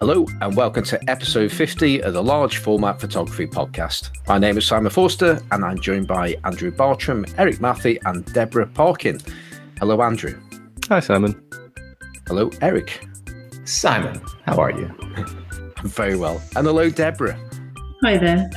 Hello, and welcome to episode 50 of the Large Format Photography Podcast. My name is Simon Forster, and I'm joined by Andrew Bartram, Erik Matthey, and Deborah Parkin. Hello, Andrew. Hi, Simon. Hello, Erik. Simon, how are you? I'm very well. And hello, Deborah. Hi there.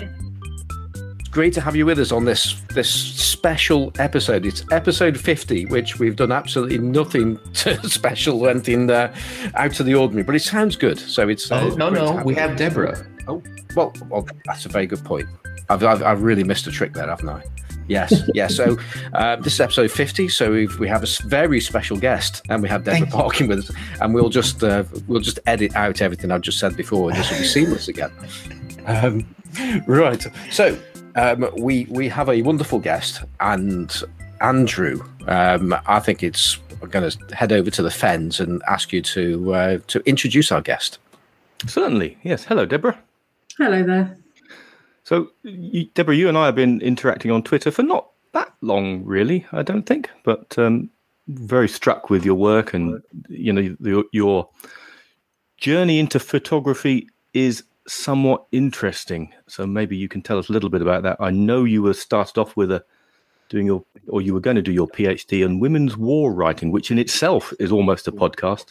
Great to have you with us on this this special episode. It's episode 50, which we've done absolutely nothing to special, anything uh, out of the ordinary, but it sounds good. So it's oh uh, no no have we have Deborah. Oh well, well, that's a very good point. I've, I've, I've really missed a trick there, haven't I? Yes, yes. So uh, this is episode fifty. So we've, we have a very special guest, and we have Deborah Thank. Parkin with us, and we'll just uh, we'll just edit out everything I've just said before, and this will be seamless again. Um, right. So um, we we have a wonderful guest, and Andrew. Um, I think it's. Going to head over to the fens and ask you to uh, to introduce our guest. Certainly. Yes. Hello, Deborah. Hello there. So, you, Deborah, you and I have been interacting on Twitter for not that long, really, I don't think, but um, very struck with your work and, you know, the, your journey into photography is somewhat interesting. So maybe you can tell us a little bit about that. I know you were started off with a doing your, or you were going to do your PhD in women's war writing, which in itself is almost a podcast.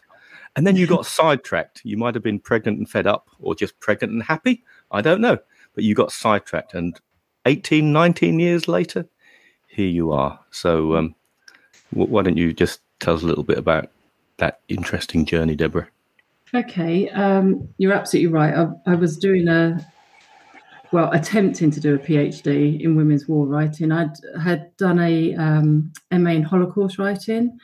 And then you got sidetracked. You might have been pregnant and fed up, or just pregnant and happy. I don't know. But you got sidetracked. And 18, 19 years later, here you are. So um, w- why don't you just tell us a little bit about that interesting journey, Deborah? Okay, um, you're absolutely right. I, I was doing a, well, attempting to do a PhD in women's war writing. I'd had done a um, MA in Holocaust writing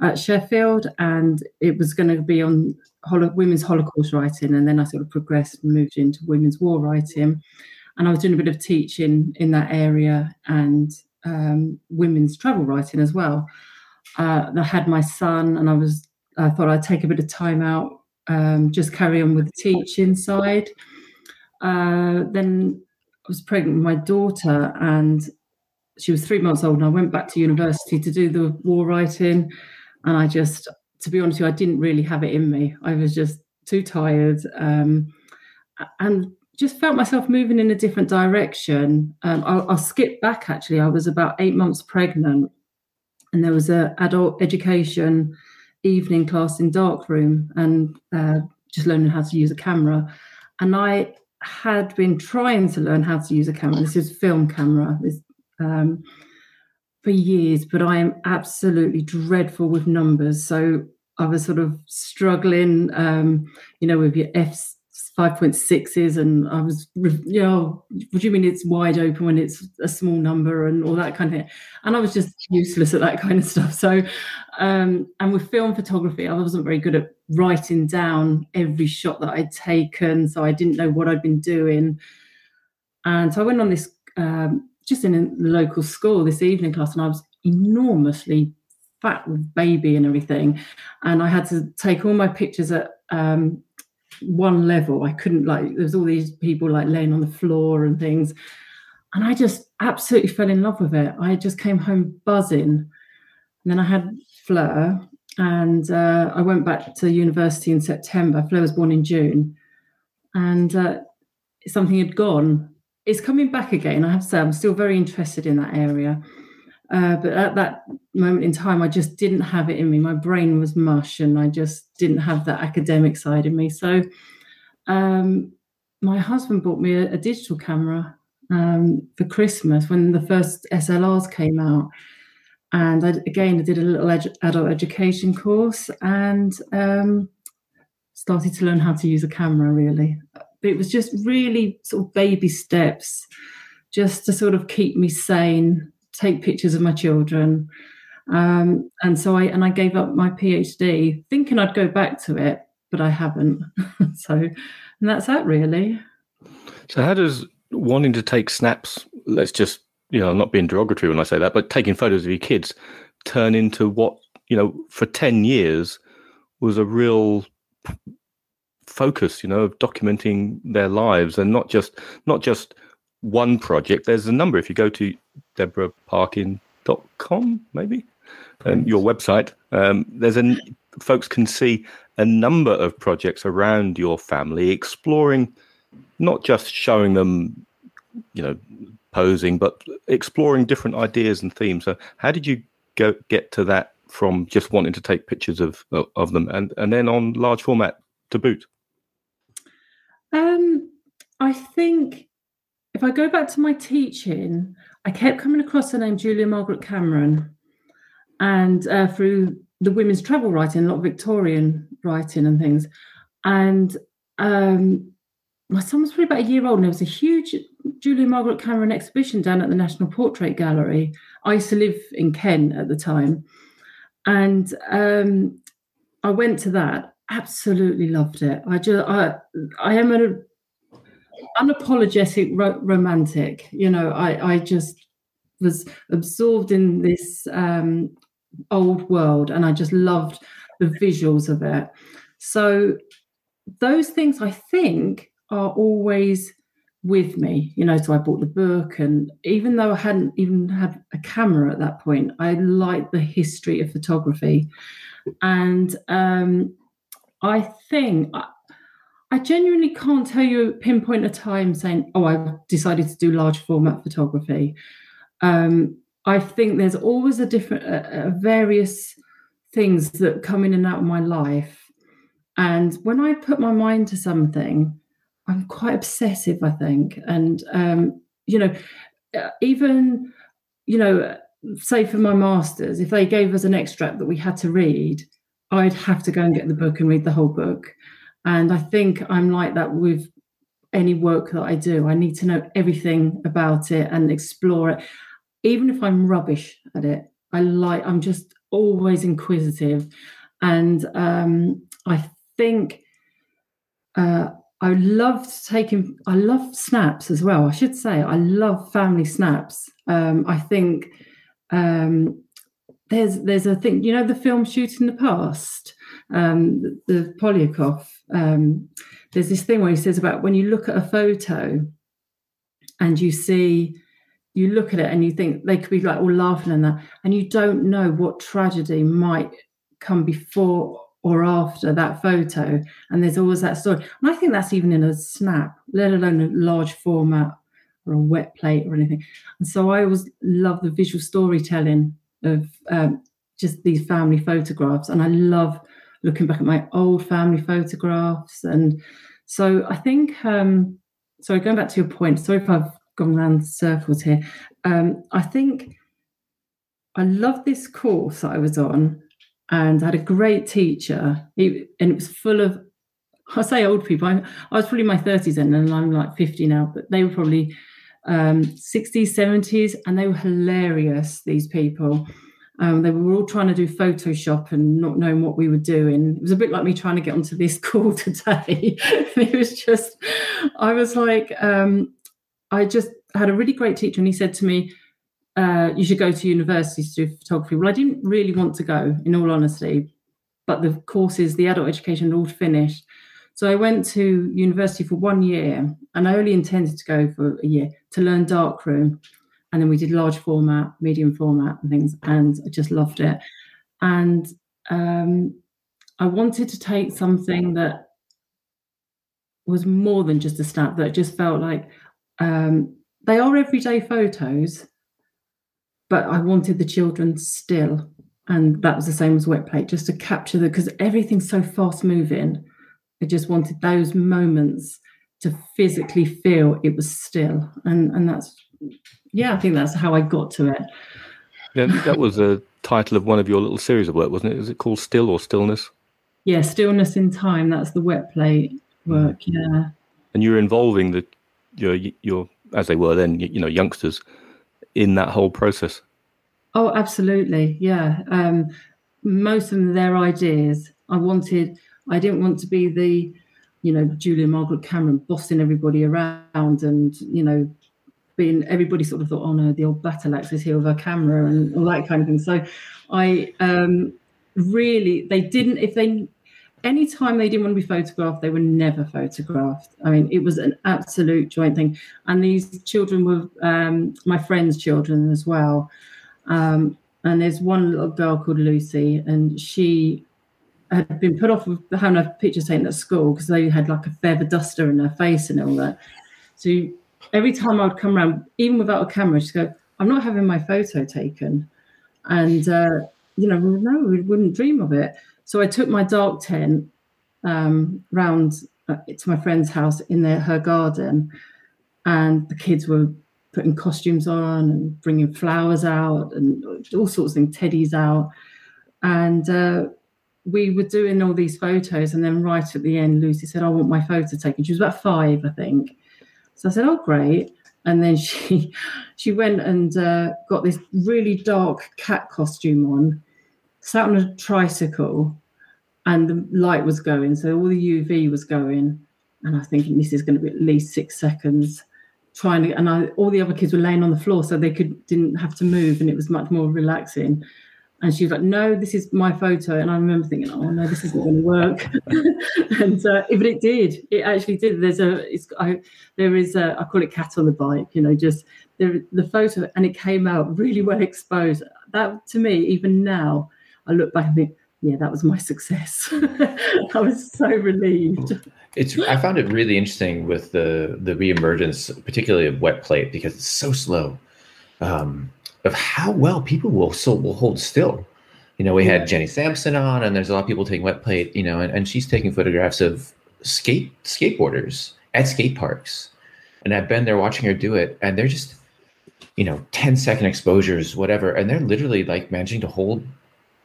at Sheffield, and it was going to be on holo- women's Holocaust writing. And then I sort of progressed and moved into women's war writing. And I was doing a bit of teaching in that area and um, women's travel writing as well. Uh, I had my son, and I was I thought I'd take a bit of time out um, just carry on with the teaching side. Uh, then I was pregnant with my daughter, and she was three months old. And I went back to university to do the war writing, and I just, to be honest you, I didn't really have it in me. I was just too tired, um, and just felt myself moving in a different direction. Um, I'll, I'll skip back. Actually, I was about eight months pregnant, and there was a adult education evening class in dark room and uh, just learning how to use a camera. And I had been trying to learn how to use a camera. This is film camera this, um, for years, but I am absolutely dreadful with numbers. So I was sort of struggling, um, you know, with your F's 5.6s and I was, you know, what do you mean it's wide open when it's a small number and all that kind of thing. And I was just useless at that kind of stuff. So, um, and with film photography, I wasn't very good at writing down every shot that I'd taken. So I didn't know what I'd been doing. And so I went on this, um, just in a local school this evening class and I was enormously fat with baby and everything. And I had to take all my pictures at, um, one level. I couldn't like there's all these people like laying on the floor and things, and I just absolutely fell in love with it. I just came home buzzing. And then I had Fleur, and uh, I went back to university in September. Fleur was born in June, and uh, something had gone. It's coming back again. I have to say, I'm still very interested in that area. Uh, but at that moment in time, I just didn't have it in me. My brain was mush, and I just didn't have that academic side in me. So, um, my husband bought me a, a digital camera um, for Christmas when the first SLRs came out. And I, again, I did a little edu- adult education course and um, started to learn how to use a camera really. It was just really sort of baby steps just to sort of keep me sane, take pictures of my children. Um, and so I and I gave up my PhD thinking I'd go back to it, but I haven't. so and that's that really. So, how does wanting to take snaps, let's just, you know, I'm not being derogatory when I say that, but taking photos of your kids turn into what, you know, for 10 years was a real focus, you know, of documenting their lives and not just, not just one project. There's a number. If you go to deborahparkin.com, maybe, um, your website, um, there's a, folks can see a number of projects around your family, exploring not just showing them, you know, posing, but exploring different ideas and themes. So, how did you go get to that from just wanting to take pictures of of them, and and then on large format to boot? Um, I think if I go back to my teaching, I kept coming across the name Julia Margaret Cameron, and uh, through the women's travel writing, a lot of Victorian writing and things, and um, my son was probably about a year old, and there was a huge Julia Margaret Cameron exhibition down at the National Portrait Gallery. I used to live in Kent at the time, and um, I went to that. Absolutely loved it. I just, I, I am an unapologetic ro- romantic. You know, I, I just was absorbed in this um, old world, and I just loved the visuals of it. So those things, I think, are always with me you know so i bought the book and even though i hadn't even had a camera at that point i liked the history of photography and um, i think I, genuinely can't tell you pinpoint a time saying oh i've decided to do large format photography. Um, i think there's always a different uh, various things that come in and out of my life. And when i put my mind to something I'm quite obsessive, I think, and um, you know, uh, even you know, say for my masters, if they gave us an extract that we had to read, I'd have to go and get the book and read the whole book. And I think I'm like that with any work that I do. I need to know everything about it and explore it, even if I'm rubbish at it. I like. I'm just always inquisitive, and um, I think. Uh, I love taking, I love snaps as well. I should say, I love family snaps. Um, I think um, there's there's a thing, you know, the film Shooting the Past, um, the, the Poliakoff. Um, there's this thing where he says about when you look at a photo and you see, you look at it and you think they could be like all laughing and that, and you don't know what tragedy might come before or after that photo. And there's always that story. And I think that's even in a snap, let alone a large format or a wet plate or anything. And so I always love the visual storytelling of um, just these family photographs. And I love looking back at my old family photographs. And so I think, um, sorry, going back to your point, sorry if I've gone around circles here. Um, I think I love this course that I was on and I had a great teacher. He, and it was full of, I say old people. I, I was probably in my 30s then, and I'm like 50 now, but they were probably um, 60s, 70s, and they were hilarious, these people. Um, they were all trying to do Photoshop and not knowing what we were doing. It was a bit like me trying to get onto this call today. it was just, I was like, um, I just had a really great teacher, and he said to me, uh, you should go to university to do photography. Well, I didn't really want to go, in all honesty, but the courses, the adult education, all finished. So I went to university for one year, and I only intended to go for a year to learn darkroom. And then we did large format, medium format, and things, and I just loved it. And um, I wanted to take something that was more than just a snap, that just felt like um, they are everyday photos, but I wanted the children still. And that was the same as wet plate, just to capture the because everything's so fast moving. I just wanted those moments to physically feel it was still. And and that's yeah, I think that's how I got to it. Yeah, that was a title of one of your little series of work, wasn't it? Is it called Still or Stillness? Yeah, Stillness in Time. That's the wet plate work. Mm. Yeah. And you're involving the your your as they were then, you know, youngsters in that whole process. Oh, absolutely. Yeah. Um, most of their ideas, I wanted, I didn't want to be the, you know, Julia Margaret Cameron bossing everybody around and, you know, being, everybody sort of thought, oh no, the old battle axe is here with a camera and all that kind of thing. So I um, really, they didn't, if they, anytime they didn't want to be photographed, they were never photographed. I mean, it was an absolute joint thing. And these children were um, my friend's children as well. Um, and there's one little girl called Lucy, and she had been put off of having a picture taken at school because they had like a feather duster in her face and all that. So every time I would come around, even without a camera, she'd go, I'm not having my photo taken. And, uh, you know, no, we wouldn't dream of it. So I took my dark tent um, round uh, to my friend's house in their, her garden, and the kids were putting costumes on and bringing flowers out and all sorts of things, teddies out. And uh, we were doing all these photos. And then right at the end, Lucy said, I want my photo taken. She was about five, I think. So I said, Oh, great. And then she she went and uh, got this really dark cat costume on, sat on a tricycle, and the light was going. So all the UV was going. And I thinking, this is going to be at least six seconds trying to and I, all the other kids were laying on the floor so they could didn't have to move and it was much more relaxing and she was like no this is my photo. And i remember thinking oh no this isn't going to work. And uh, but it did. It actually did. There's a I, there is a i call it cat on the bike you know just the, the photo and it came out really well exposed. That to me even now i look back and think yeah that was my success. I was so relieved. It's I found it really interesting with the the reemergence, particularly of wet plate, because it's so slow. Um, of how well people will so will hold still. You know, we had Jenny Sampson on, and there's a lot of people taking wet plate. You know, and, and she's taking photographs of skate skateboarders at skate parks, and I've been there watching her do it, and they're just, you know, 10 second exposures, whatever, and they're literally like managing to hold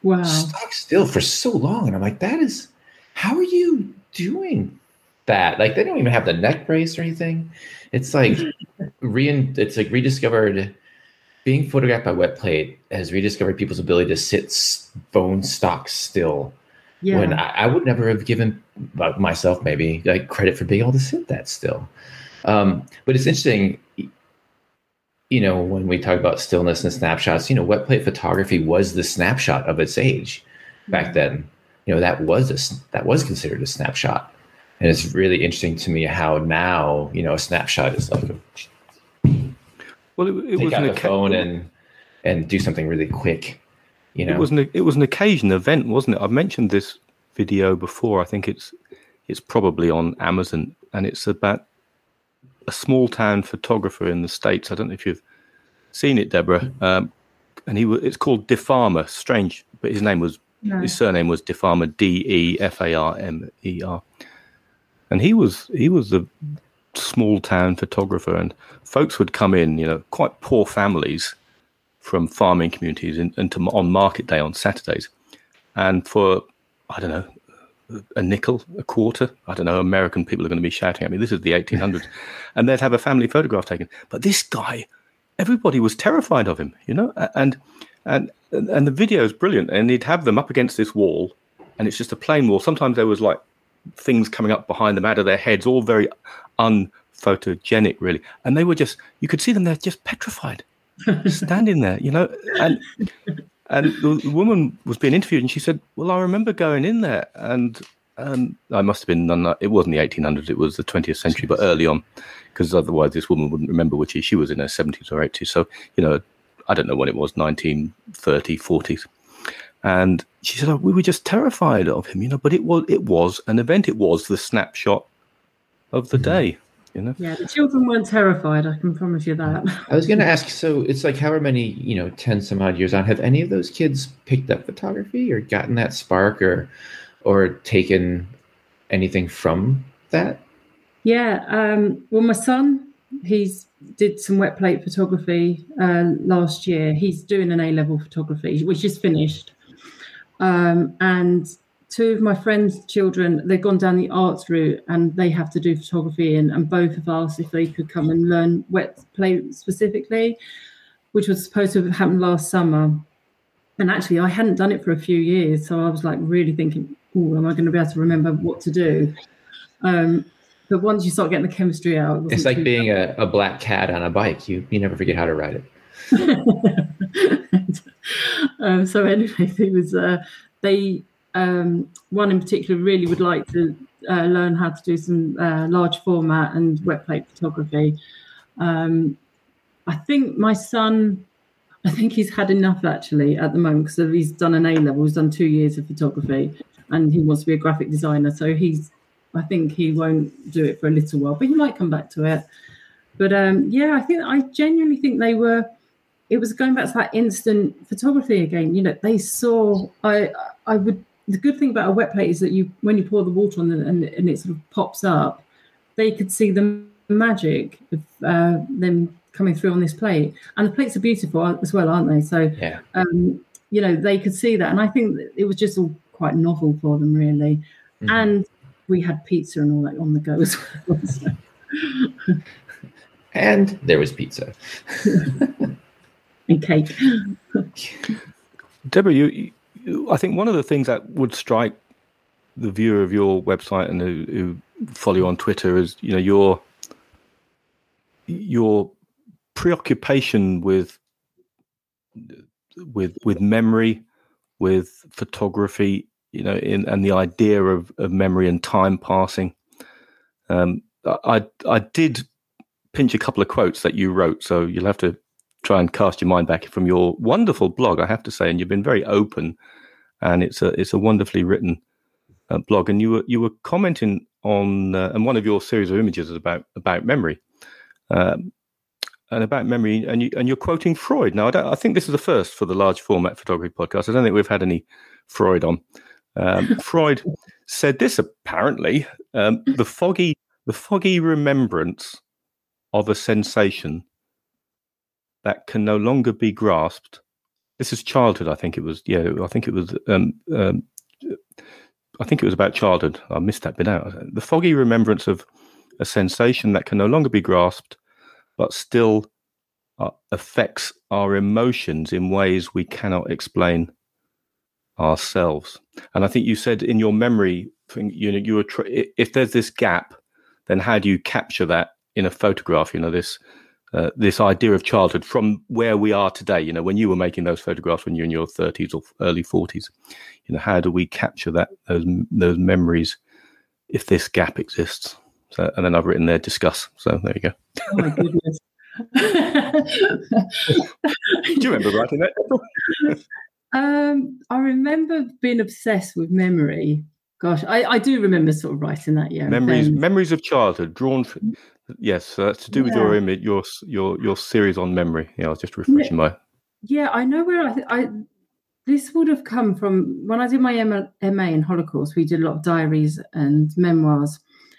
wow stock still for so long, and I'm like, that is, how are you doing that. Like they don't even have the neck brace or anything. It's like re it's like rediscovered being photographed by wet plate has rediscovered people's ability to sit bone stock still. Yeah. When I, I, would never have given myself maybe like credit for being able to sit that still. Um, but it's interesting, you know, when we talk about stillness and snapshots, you know, wet plate photography was the snapshot of its age back then. You know, that was a, that was considered a snapshot and it's really interesting to me how now you know a snapshot is like well it, it take was out an the phone and and do something really quick you know? it was an it was an occasion event wasn't it? I've mentioned this video before. I think it's it's probably on amazon and it's about a small town photographer in the states. I don't know if you've seen it deborah. Um, and he was it's called defarmer. Strange but his name was no. his surname was defarmer d-e-f-a-r-m-e-r and he was he was a small town photographer, and folks would come in, you know, quite poor families from farming communities into on market day on Saturdays, and for I don't know a nickel, a quarter. I don't know. American people are going to be shouting at me. This is the 1800s, and they'd have a family photograph taken. But this guy, everybody was terrified of him, you know. And and and the video is brilliant. And he'd have them up against this wall, and it's just a plain wall. Sometimes there was like things coming up behind them out of their heads, all very unphotogenic, really. And they were just, you could see them, they're just petrified, standing there, you know. And and the woman was being interviewed, and she said, "Well, I remember going in there, and um, I must have been. It wasn't the 1800s; it was the 20th century, but early on, because otherwise this woman wouldn't remember which year she was in her 70s or 80s. So, you know, I don't know when it was, 1930, 40s. And she said, oh, "We were just terrified of him, you know." But it was it was an event. It was the snapshot of the mm-hmm. day, you know. Yeah, the children weren't terrified. I can promise you that. I was going to ask. So it's like however many you know, ten some odd years on, have any of those kids picked up photography or gotten that spark or or taken anything from that? Yeah. Um, well, my son, he's did some wet plate photography uh, last year. He's doing an A level photography, which is finished. Um, and two of my friends' children, they've gone down the arts route and they have to do photography. And, and both have asked if they could come and learn wet plate specifically, which was supposed to have happened last summer. And actually, I hadn't done it for a few years. So I was like really thinking, oh, am I going to be able to remember what to do? Um, but once you start getting the chemistry out, it it's like being a, a black cat on a bike. You, you never forget how to ride it. um, so anyway, it was uh, they um, one in particular really would like to uh, learn how to do some uh, large format and wet plate photography. Um, I think my son, I think he's had enough actually at the moment because he's done an A level, he's done two years of photography. and he wants to be a graphic designer. So he's, I think he won't do it for a little while, but he might come back to it. But um, yeah, I think I genuinely think they were. It was going back to that instant photography again. You know, they saw. I I would. The good thing about a wet plate is that you, when you pour the water on and, and it sort of pops up, they could see the magic of uh, them coming through on this plate. And the plates are beautiful as well, aren't they? So, Yeah. um, you know, they could see that. And I think it was just all quite novel for them, really. Mhm. And we had pizza and all that on the go as well. So, And there was pizza. and cake. Deborah, you, you, I think one of the things that would strike the viewer of your website and who, who follow you on Twitter is, you know, your your preoccupation with with with memory, with photography, you know, in, and the idea of, of memory and time passing. Um, I I did pinch a couple of quotes that you wrote, so you'll have to try and cast your mind back from your wonderful blog, I have to say, and you've been very open, and it's a it's a wonderfully written uh, blog, and you were you were commenting on, uh, and one of your series of images is about about memory, um, and about memory, and you and you're quoting Freud. Now, I, don't, I think this is the first for the large format photography podcast. I don't think we've had any Freud on. Um, Freud said this apparently: um, the foggy the foggy remembrance of a sensation that can no longer be grasped. This is childhood, I think it was. Yeah, I think it was. Um, um, I think it was about childhood. I missed that bit out. The foggy remembrance of a sensation that can no longer be grasped, but still uh, affects our emotions in ways we cannot explain ourselves. And I think you said in your memory you know, you were if there's this gap, then how do you capture that in a photograph? You know, this uh, this idea of childhood from where we are today. You know, when you were making those photographs when you're in your 30s or early 40s, you know, how do we capture that those those memories if this gap exists? So, and then I've written there discuss. So there you go. Oh my goodness. Do you remember writing that? um, I remember being obsessed with memory. Gosh, I, I do remember sort of writing that. Yeah, memories Um, memories of childhood drawn. For, yes, so that's to do with your image, your your your series on memory. Yeah, I was just refreshing my. Yeah, I know where I, th- I. This would have come from when I did my MA, in Holocaust. We did a lot of diaries and memoirs,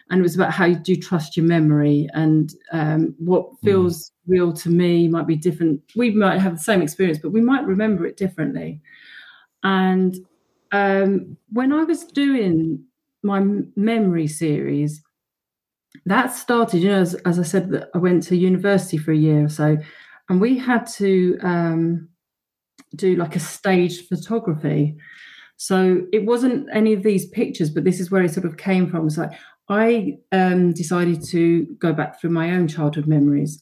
and it was about how you do trust your memory and um, what feels real to me might be different. We might have the same experience, but we might remember it differently. And um, when I was doing my memory series, that started. You know, as, as I said, that I went to university for a year or so, and we had to um, do like a staged photography. So it wasn't any of these pictures, but this is where it sort of came from. It's like I um, decided to go back through my own childhood memories,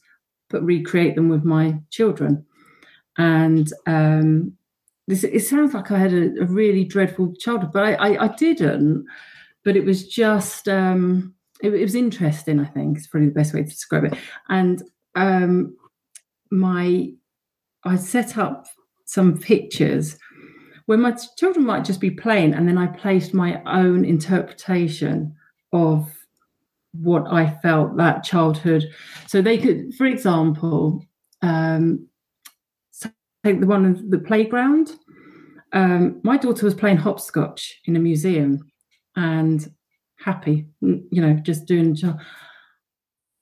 but recreate them with my children. And um, this it sounds like I had a, a really dreadful childhood, but I, I, I didn't. But it was just um, it, it was interesting. I think is probably the best way to describe it. And um, my I set up some pictures where my children might just be playing, and then I placed my own interpretation of what I felt that childhood. So they could, for example, um, take the one of the playground. Um, my daughter was playing hopscotch in a museum and happy, mm, you know, just doing.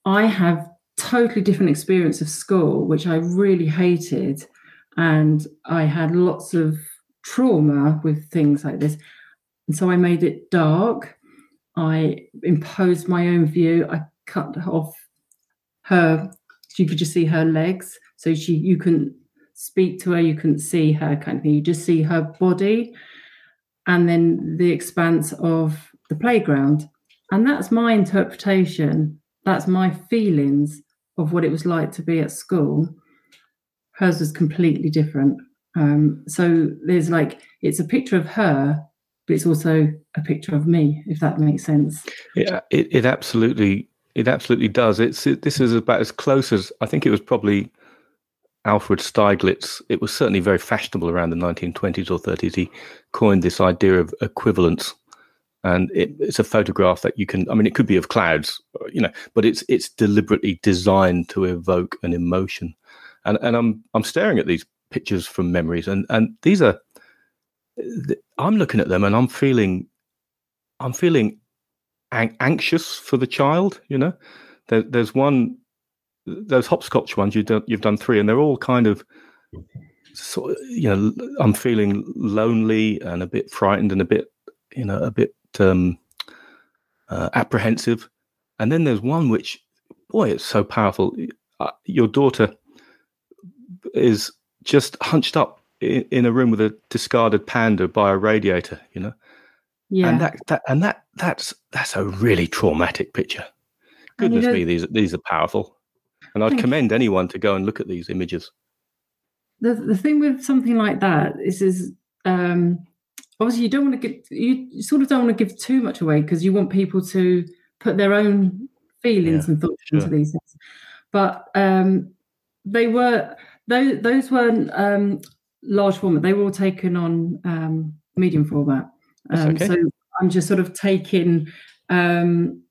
I have totally different experience of school, which I really hated, and I had lots of trauma with things like this, and so I made it dark. I imposed my own view. I cut off her. You could just see her legs, so she you couldn't speak to her, you couldn't see her kind of thing. You just see her body, and then the expanse of the playground, and that's my interpretation. That's my feelings of what it was like to be at school. Hers was completely different. Um, so there's like it's a picture of her, but it's also a picture of me, if that makes sense. Yeah, it, it absolutely it absolutely does. It's it, this is about as close as I think it was probably Alfred Stieglitz, it was certainly very fashionable around the 1920s or 30s. He coined this idea of equivalence. And it, it's a photograph that you can, I mean, it could be of clouds, uh, you know, but it's it's deliberately designed to evoke an emotion. And and I'm I'm staring at these pictures from memories, and and these are, uh, I'm looking at them and I'm feeling, I'm feeling an- anxious for the child. You know, there, there's one those hopscotch ones you've done, you've done three, and they're all kind of sort of, you know, I'm feeling lonely and a bit frightened and a bit, you know, a bit um, uh, apprehensive. And then there's one which, boy, it's so powerful. Uh, your daughter is just hunched up in, in, a room with a discarded panda by a radiator, you know. Yeah. And that, that and that that's that's a really traumatic picture. Goodness me, these these are powerful. And I'd commend anyone to go and look at these images. The the thing with something like that is is um, obviously you don't want to give you sort of don't want to give too much away because you want people to put their own feelings yeah, and thoughts sure. into these things. But um, they were those those weren't um, large format. They were all taken on um, medium format. Um, okay. So I'm just sort of taking um,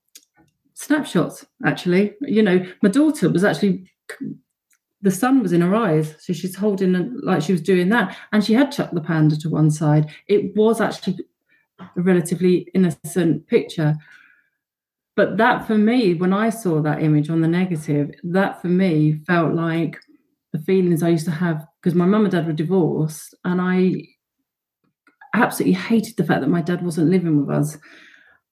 snapshots actually you know my daughter was actually the sun was in her eyes. So she's holding like she was doing that. And she had chucked the panda to one side. It was actually a relatively innocent picture. But that for me when i saw that image on the negative that for me felt like the feelings i used to have because my mum and dad were divorced and i absolutely hated the fact that my dad wasn't living with us.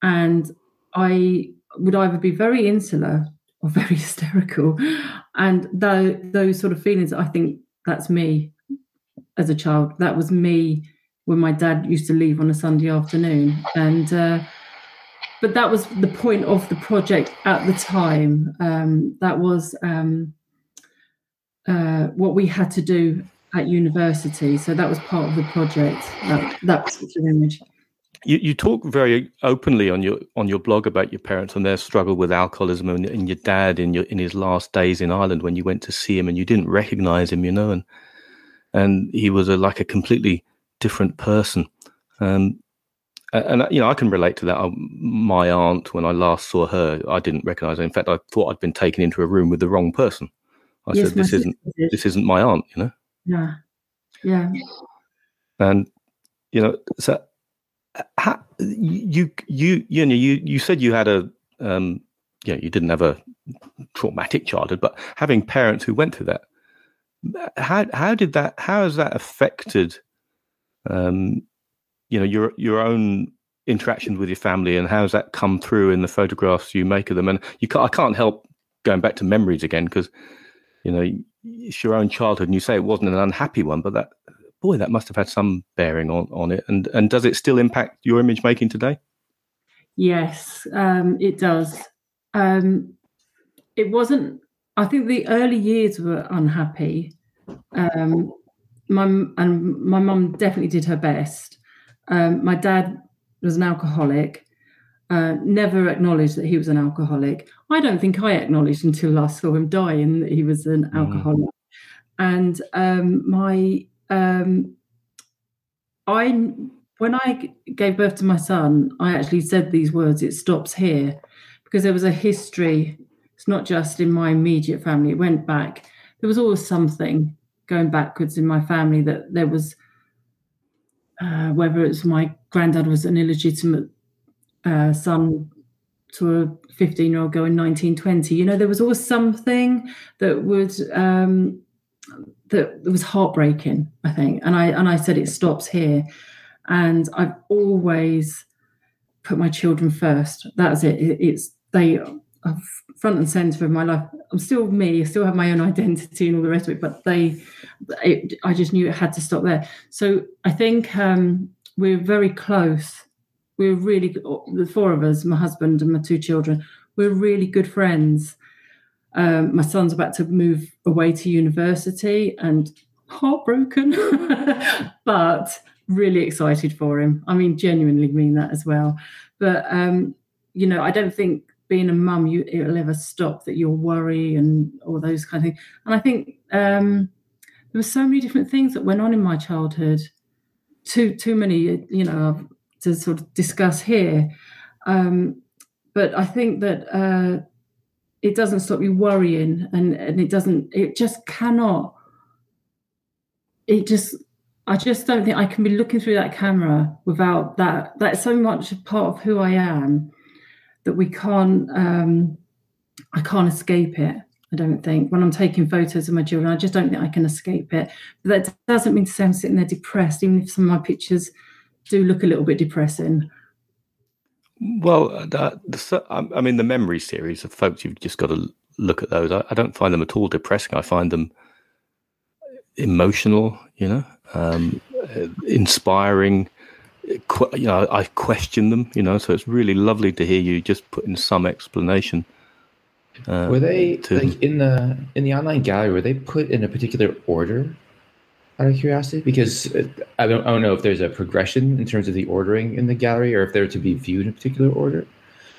And i would either be very insular or very hysterical. And though those sort of feelings, I think that's me as a child. That was me when my dad used to leave on a Sunday afternoon. And uh, but that was the point of the project at the time. Um, that was um, uh, what we had to do at university. So that was part of the project. That, that particular image. You, you talk very openly on your on your blog about your parents and their struggle with alcoholism and, and your dad in your in his last days in Ireland when you went to see him and you didn't recognize him, you know, and and he was a like a completely different person. Um, and you know, I can relate to that. My aunt, when I last saw her, I didn't recognise her. In fact, I thought I'd been taken into a room with the wrong person. I yes, said, "This isn't did. this isn't my aunt," you know. Yeah, yeah. And you know, so how, you you you know you you said you had a um know you didn't have a traumatic childhood, but having parents who went through that, how how did that how has that affected um you know your your own interactions with your family and how has that come through in the photographs you make of them? And you can't, I can't help going back to memories again because you know it's your own childhood and you say it wasn't an unhappy one but that boy, that must have had some bearing on, on it. And and does it still impact your image making today? Yes, um, it does. Um, it wasn't. I think the early years were unhappy. Um, my and my mum definitely did her best. Um, my dad was an alcoholic. Uh, never acknowledged that he was an alcoholic. I don't think I acknowledged until I saw him die and that he was an mm. alcoholic. And um, my um, I when I gave birth to my son, I actually said these words. It stops here because there was a history. It's not just in my immediate family. It went back. There was always something going backwards in my family that there was. Uh, whether it's my granddad was an illegitimate uh, son to a 15 year old girl in 1920 you know there was always something that would um, that was heartbreaking, I think. And I and I said it stops here. And I've always put my children first. That's it. It's they are front and center of my life. I'm still me. I still have my own identity and all the rest of it. But they, it, I just knew it had to stop there. So I think um, we're very close. We're really the four of us, my husband and my two children. We're really good friends um, my son's about to move away to university and heartbroken, but really excited for him. I mean, genuinely mean that as well. But, um, you know, I don't think being a mum, you it'll ever stop that you'll worry and all those kind of things. And I think um, there were so many different things that went on in my childhood. Too too many, you know, to sort of discuss here. Um, but I think that uh, it doesn't stop you worrying, and and it doesn't. It just cannot. It just. I just don't think I can be looking through that camera without that. That's so much a part of who I am that we can't. Um, I can't escape it. I don't think when I'm taking photos of my children, I just don't think I can escape it. But that doesn't mean to say I'm sitting there depressed, even if some of my pictures do look a little bit depressing. Well, uh, the, I mean, the memory series of folks, you've just got to look at those. I, I, don't find them at all depressing. I find them emotional, you know, um, uh, inspiring. You know, I question them, you know, so it's really lovely to hear you just put in some explanation. Uh, were they to, like in the in the online gallery? Were they put in a particular order out of curiosity? Because uh, I don't, I don't know if there's a progression in terms of the ordering in the gallery or if they're to be viewed in a particular order.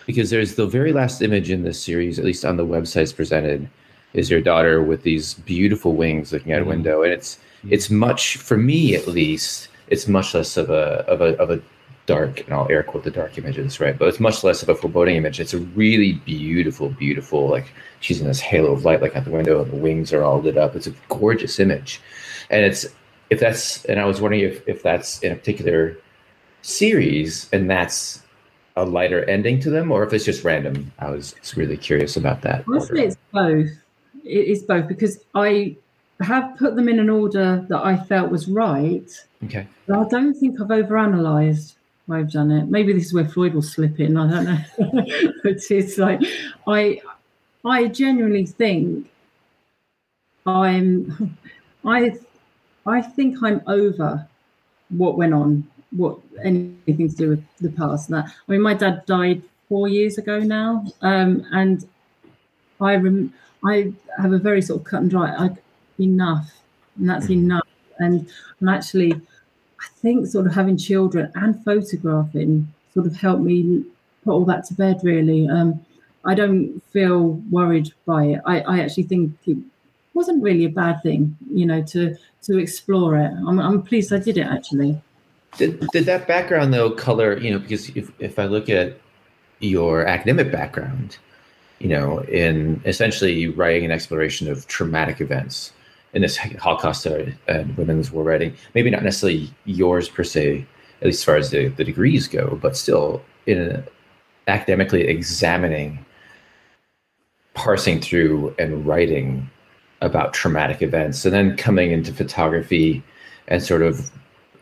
Because there's the very last image in this series, at least on the websites presented, is your daughter with these beautiful wings looking out a mm-hmm. window. And it's it's much for me at least, it's much less of a of a of a dark, and I'll air quote the dark images, right? But it's much less of a foreboding image. It's a really beautiful, beautiful, like she's in this halo of light, like at the window, and the wings are all lit up. It's a gorgeous image and it's if that's and I was wondering if if that's in a particular series and that's a lighter ending to them or if it's just random. I was really curious about that. Honestly, it's both. It is both because I have put them in an order that I felt was right. Okay. But I don't think I've overanalyzed I've done it. Maybe this is where Freud will slip in. I don't know. but it's like I I genuinely think I'm I I think I'm over what went on, what anything to do with the past. And that I mean, my dad died four years ago now, um, and I rem- I have a very sort of cut and dry. I, enough, and that's mm-hmm. enough. And and actually, I think sort of having children and photographing sort of helped me put all that to bed. Really, um, I don't feel worried by it. I, I actually think it wasn't really a bad thing, you know, to to explore it. I'm, I'm pleased I did it actually. Did, did that background though color, you know, because if, if I look at your academic background, you know, in essentially writing an exploration of traumatic events in this Holocaust and women's war writing, maybe not necessarily yours per se, at least as far as the, the degrees go, but still in a, academically examining, parsing through and writing about traumatic events and then coming into photography and sort of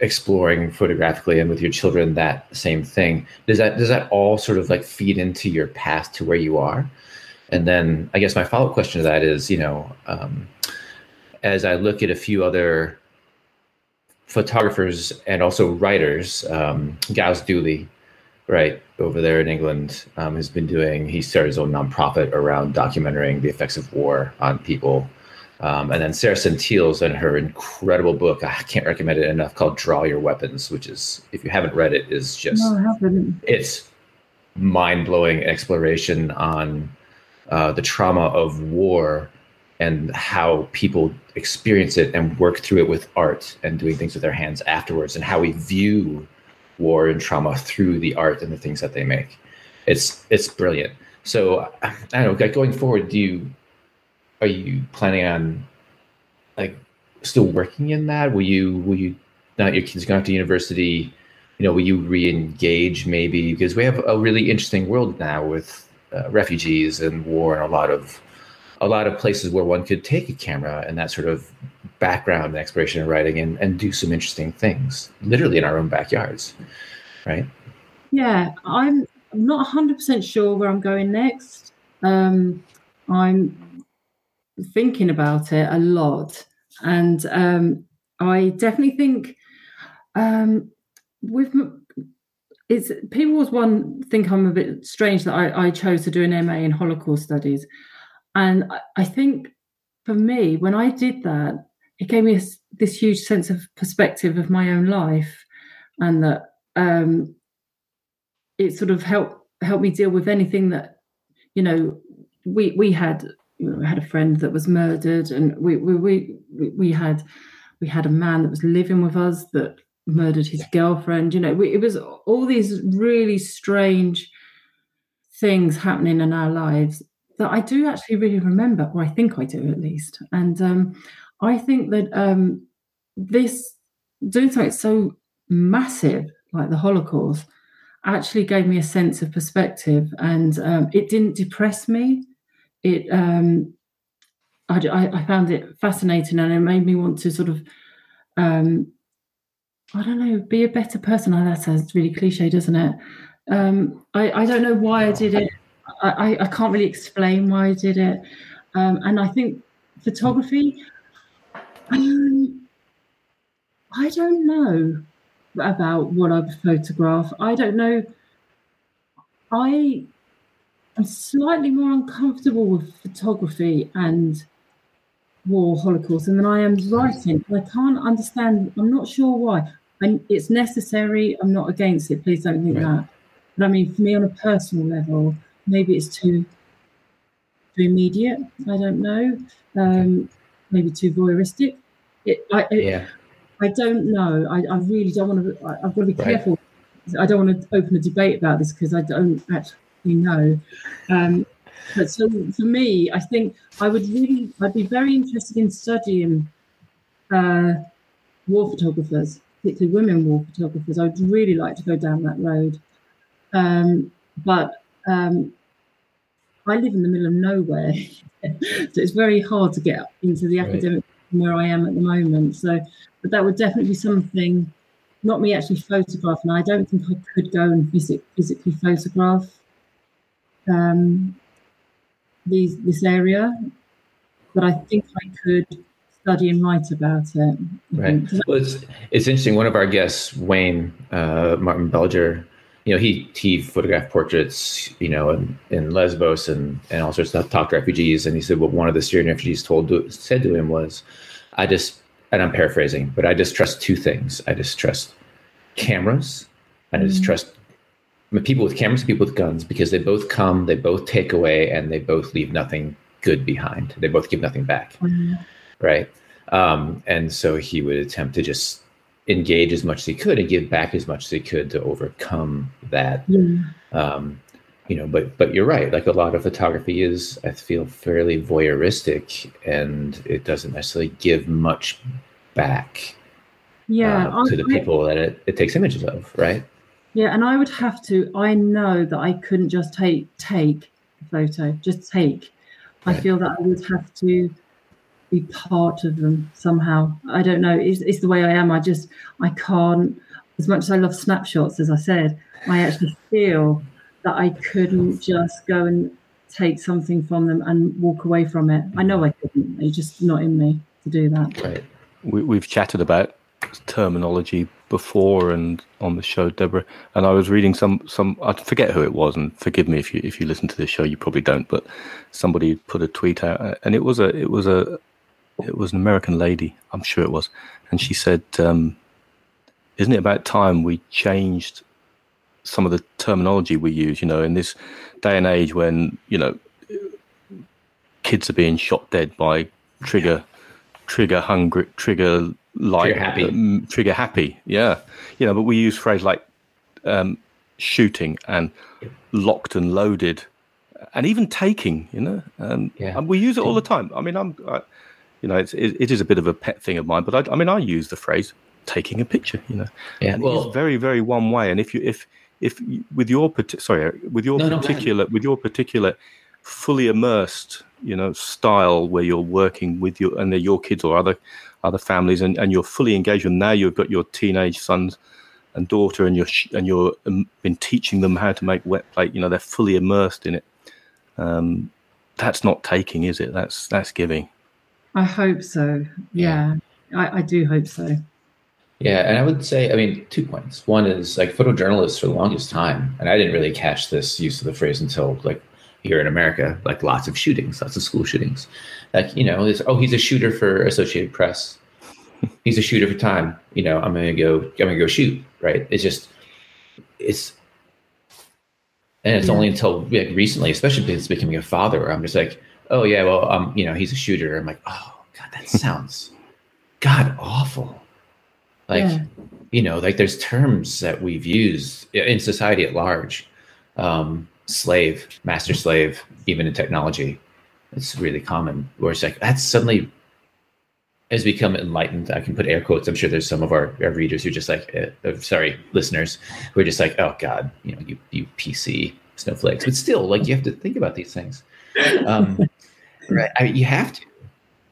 exploring photographically and with your children that same thing. Does that does that all sort of like feed into your path to where you are? And then i guess my follow-up question to that is you know um, as i look at a few other photographers and also writers um, Giles Duley right over there in england um, has been doing he started his own nonprofit around documenting the effects of war on people. Um, and then Sara Sentilles and her incredible book, I can't recommend it enough, called Draw Your Weapons, which is, if you haven't read it, is just, no, it's mind blowing exploration on uh, the trauma of war and how people experience it and work through it with art and doing things with their hands afterwards and how we view war and trauma through the art and the things that they make. It's, it's brilliant. So I don't know, like going forward, do you, are you planning on like still working in that? Will you will you now your kids going to university? You know, will you re-engage maybe because we have a really interesting world now with uh, refugees and war and a lot of a lot of places where one could take a camera and that sort of background and exploration and writing and, and do some interesting things literally in our own backyards right? Yeah i'm not 100% sure where i'm going next. Um, i'm thinking about it a lot, and um, I definitely think um, with it's people was one think I'm a bit strange that I, I chose to do an MA in Holocaust studies, and I, I think for me when I did that, it gave me a, this huge sense of perspective of my own life, and that um, it sort of helped helped me deal with anything that you know we we had we had a friend that was murdered, and we we we we had we had a man that was living with us that murdered his girlfriend. You know, we, it was all these really strange things happening in our lives that I do actually really remember, or I think I do at least. And um, I think that um, this doing something so massive like the Holocaust actually gave me a sense of perspective, and um, it didn't depress me. It um, I, I, found it fascinating, and it made me want to sort of um, I don't know, be a better person. Oh, that sounds really cliche, doesn't it? Um, I, I don't know why I did it. I, I can't really explain why I did it. Um, and I think photography, um, I don't know about what I would photograph. I don't know. I am slightly more uncomfortable with photography and war holocaust than I am writing. I can't understand. I'm not sure why. And it's necessary. I'm not against it. Please don't think right. that. But I mean, for me, on a personal level, maybe it's too too immediate. I don't know. Um, maybe too voyeuristic. It, I, it, yeah. I don't know. I, I really don't want to. I've got to be right. careful. I don't want to open a debate about this because I don't actually know. Um, but so for me, I think I would really, I'd be very interested in studying uh, war photographers, particularly women war photographers. I'd really like to go down that road. Um, but um, I live in the middle of nowhere, so it's very hard to get into the academic where I am at the moment. So, but that would definitely be something. Not me actually photographing. I don't think I could go and visit, physically photograph um, these this area, but I think I could study and write about it. Right. Well, it's it's interesting. One of our guests, Wayne uh, Martin Belger, you know, he he photographed portraits, you know, in, in Lesbos and and all sorts of stuff, talked to refugees, and he said what one of the Syrian refugees told to, said to him was, "I just," and I'm paraphrasing, but I just trust two things. I just trust cameras, and I just mm. trust people with cameras, people with guns, because they both come, they both take away, and they both leave nothing good behind. They both give nothing back, mm-hmm. right? Um, and so he would attempt to just engage as much as he could and give back as much as he could to overcome that. Yeah. Um, you know, but but you're right. Like a lot of photography is, I feel, fairly voyeuristic, and it doesn't necessarily give much back. Yeah, uh, to the people that it, it takes images of, right? Yeah, and I would have to. I know that I couldn't just take take a photo, just take. Right. I feel that I would have to be part of them somehow. I don't know. It's, it's the way I am. I just I can't. As much as I love snapshots, as I said, I actually feel that I couldn't just go and take something from them and walk away from it. I know I couldn't. It's just not in me to do that. Right. We, we've chatted about terminology before and on the show, Deborah. And I was reading some some I forget who it was, and forgive me if you if you listen to this show, you probably don't. But somebody put a tweet out, and it was a it was a it was an American lady, I'm sure it was, and she said, um, "Isn't it about time we changed some of the terminology we use? You know, in this day and age when you know kids are being shot dead by trigger trigger hungry trigger like trigger happy. Um, trigger happy yeah you know but we use phrase like um, shooting and locked and loaded and even taking you know um, yeah. and we use it all the time i mean i'm I, you know, it's, it, it is a bit of a pet thing of mine, but I, I mean, I use the phrase taking a picture, you know, yeah, and well, it's very, very one way. And if you, if, if with your, sorry, with your no, particular, with your particular fully immersed, you know, style where you're working with your, and they're your kids or other, other families and, and you're fully engaged and now you've got your teenage sons and daughter and you're, and you're um, been teaching them how to make wet plate, you know, they're fully immersed in it. Um, that's not taking, is it? That's, that's giving. I hope so. Yeah, yeah. I, I do hope so. Yeah, and I would say, I mean, two points. One is like photojournalists for the longest time, and I didn't really catch this use of the phrase until like here in America, like lots of shootings, lots of school shootings. Like, you know, oh, he's a shooter for Associated Press. He's a shooter for Time. You know, I'm gonna go, I'm gonna go shoot. Right? It's just, it's, and it's yeah. only until like recently, especially because it's becoming a father, where I'm just like, oh yeah, well, um, you know, he's a shooter. I'm like, oh god, that sounds god awful. Like, Yeah. you know, like there's terms that we've used in society at large, um, slave, master slave, even in technology. It's really common. Where it's like that's suddenly has become enlightened. I can put air quotes. I'm sure there's some of our, our readers who just like, uh, uh, sorry, listeners, who are just like, oh God, you know, you you PC snowflakes. But still, like you have to think about these things. Um, right? I mean, you have to.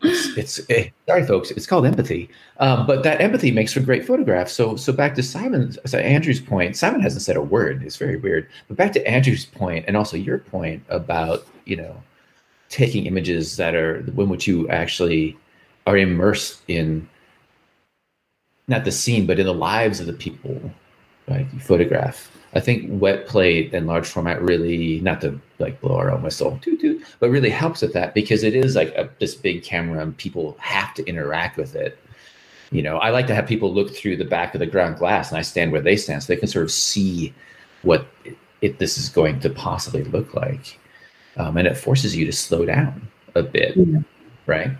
It's, it's eh, sorry, folks. It's called empathy, um, but that empathy makes for great photographs. So, so back to Simon, so Andrew's point. Simon hasn't said a word. It's very weird. But back to Andrew's point, and also your point about you know taking images that are in which you actually are immersed in not the scene, but in the lives of the people, right? You photograph. I think wet plate and large format really, not to like blow our own whistle, toot, toot, but really helps with that because it is like a, this big camera and people have to interact with it. You know, I like to have people look through the back of the ground glass and I stand where they stand so they can sort of see what it, it this is going to possibly look like. Um, and it forces you to slow down a bit, Yeah. right?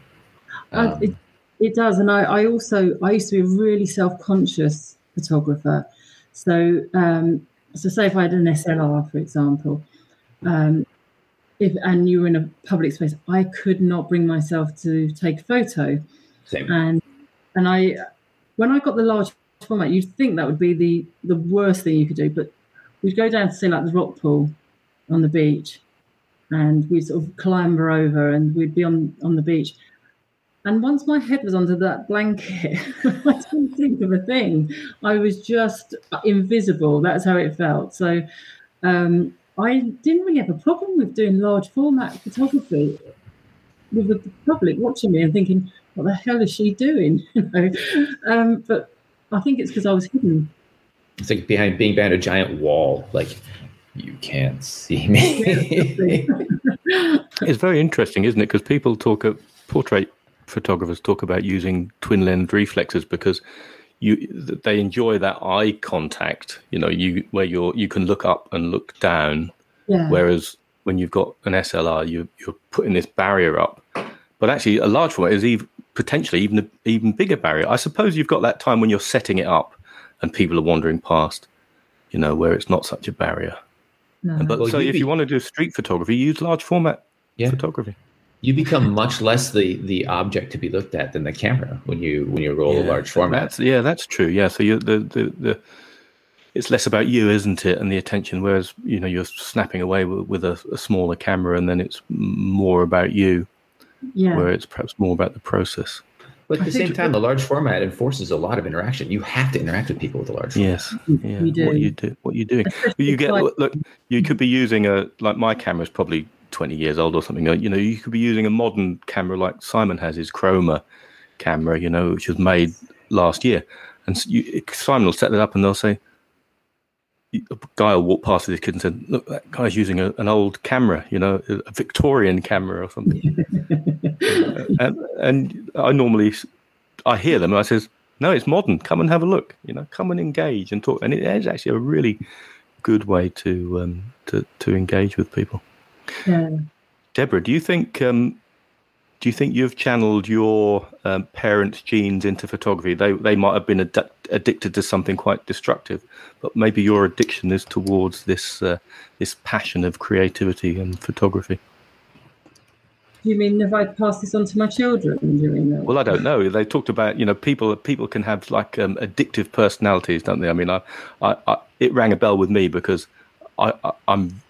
Uh, Um, it, it does, and I, I also I used to be a really self-conscious photographer. So, um, so say if I had an SLR, for example, um, if and you were in a public space, I could not bring myself to take a photo, same. and and I when I got the large format, you'd think that would be the the worst thing you could do, but we'd go down to say like the rock pool on the beach, and we'd sort of clamber over, and we'd be on on the beach. And once my head was under that blanket, I didn't think of a thing. I was just invisible. That's how it felt. So um, I didn't really have a problem with doing large format photography with the public watching me and thinking, "What the hell is she doing?" you know. Um, but I think it's because I was hidden. It's like behind being behind a giant wall, like you can't see me. It's very interesting, isn't it? Because people talk, of, portrait photographers talk about using twin lens reflexes because you they enjoy that eye contact. You know, you where you're you can look up and look down, Yeah. whereas when you've got an SLR, you you're putting this barrier up. But actually, a large format is even potentially even a even bigger barrier. I suppose you've got that time when you're setting it up and people are wandering past. You know, where it's not such a barrier. No. But Well, so you'd if be- you want to do street photography, use large format Yeah. photography. You become much less the the object to be looked at than the camera when you when you roll a large format. That's, yeah, that's true. Yeah, so you the, the the it's less about you, isn't it, and the attention. Whereas you know you're snapping away with, with a, a smaller camera, and then it's more about you, yeah. where it's perhaps more about the process. But at I the same time, the large format enforces a lot of interaction. You have to interact with people with a large format. Yes, yeah. You do. What you do, what you're doing. You get like- look. You could be using a like my camera's probably 20 years old or something. You know, you could be using a modern camera like Simon has his Chroma camera. You know, which was made last year, and you, Simon will set it up and they'll say. A guy will walk past with his kid and said, "Look, that guy's using a, an old camera, you know, a, Victorian camera or something." and, and I normally, I hear them and I says, "No, it's modern. Come and have a look. You know, come and engage and talk." And it is actually a really good way to um, to to engage with people. Yeah. Deborah, do you think um, do you think you've channeled your um, parents' genes into photography? They they might have been addi- addicted to something quite destructive, but maybe your addiction is towards this uh, this passion of creativity and photography. Do you mean if I pass this on to my children the? Well, I don't know. They talked about you know people people can have like um, addictive personalities, don't they? I mean, I, I, I it rang a bell with me because I, I I'm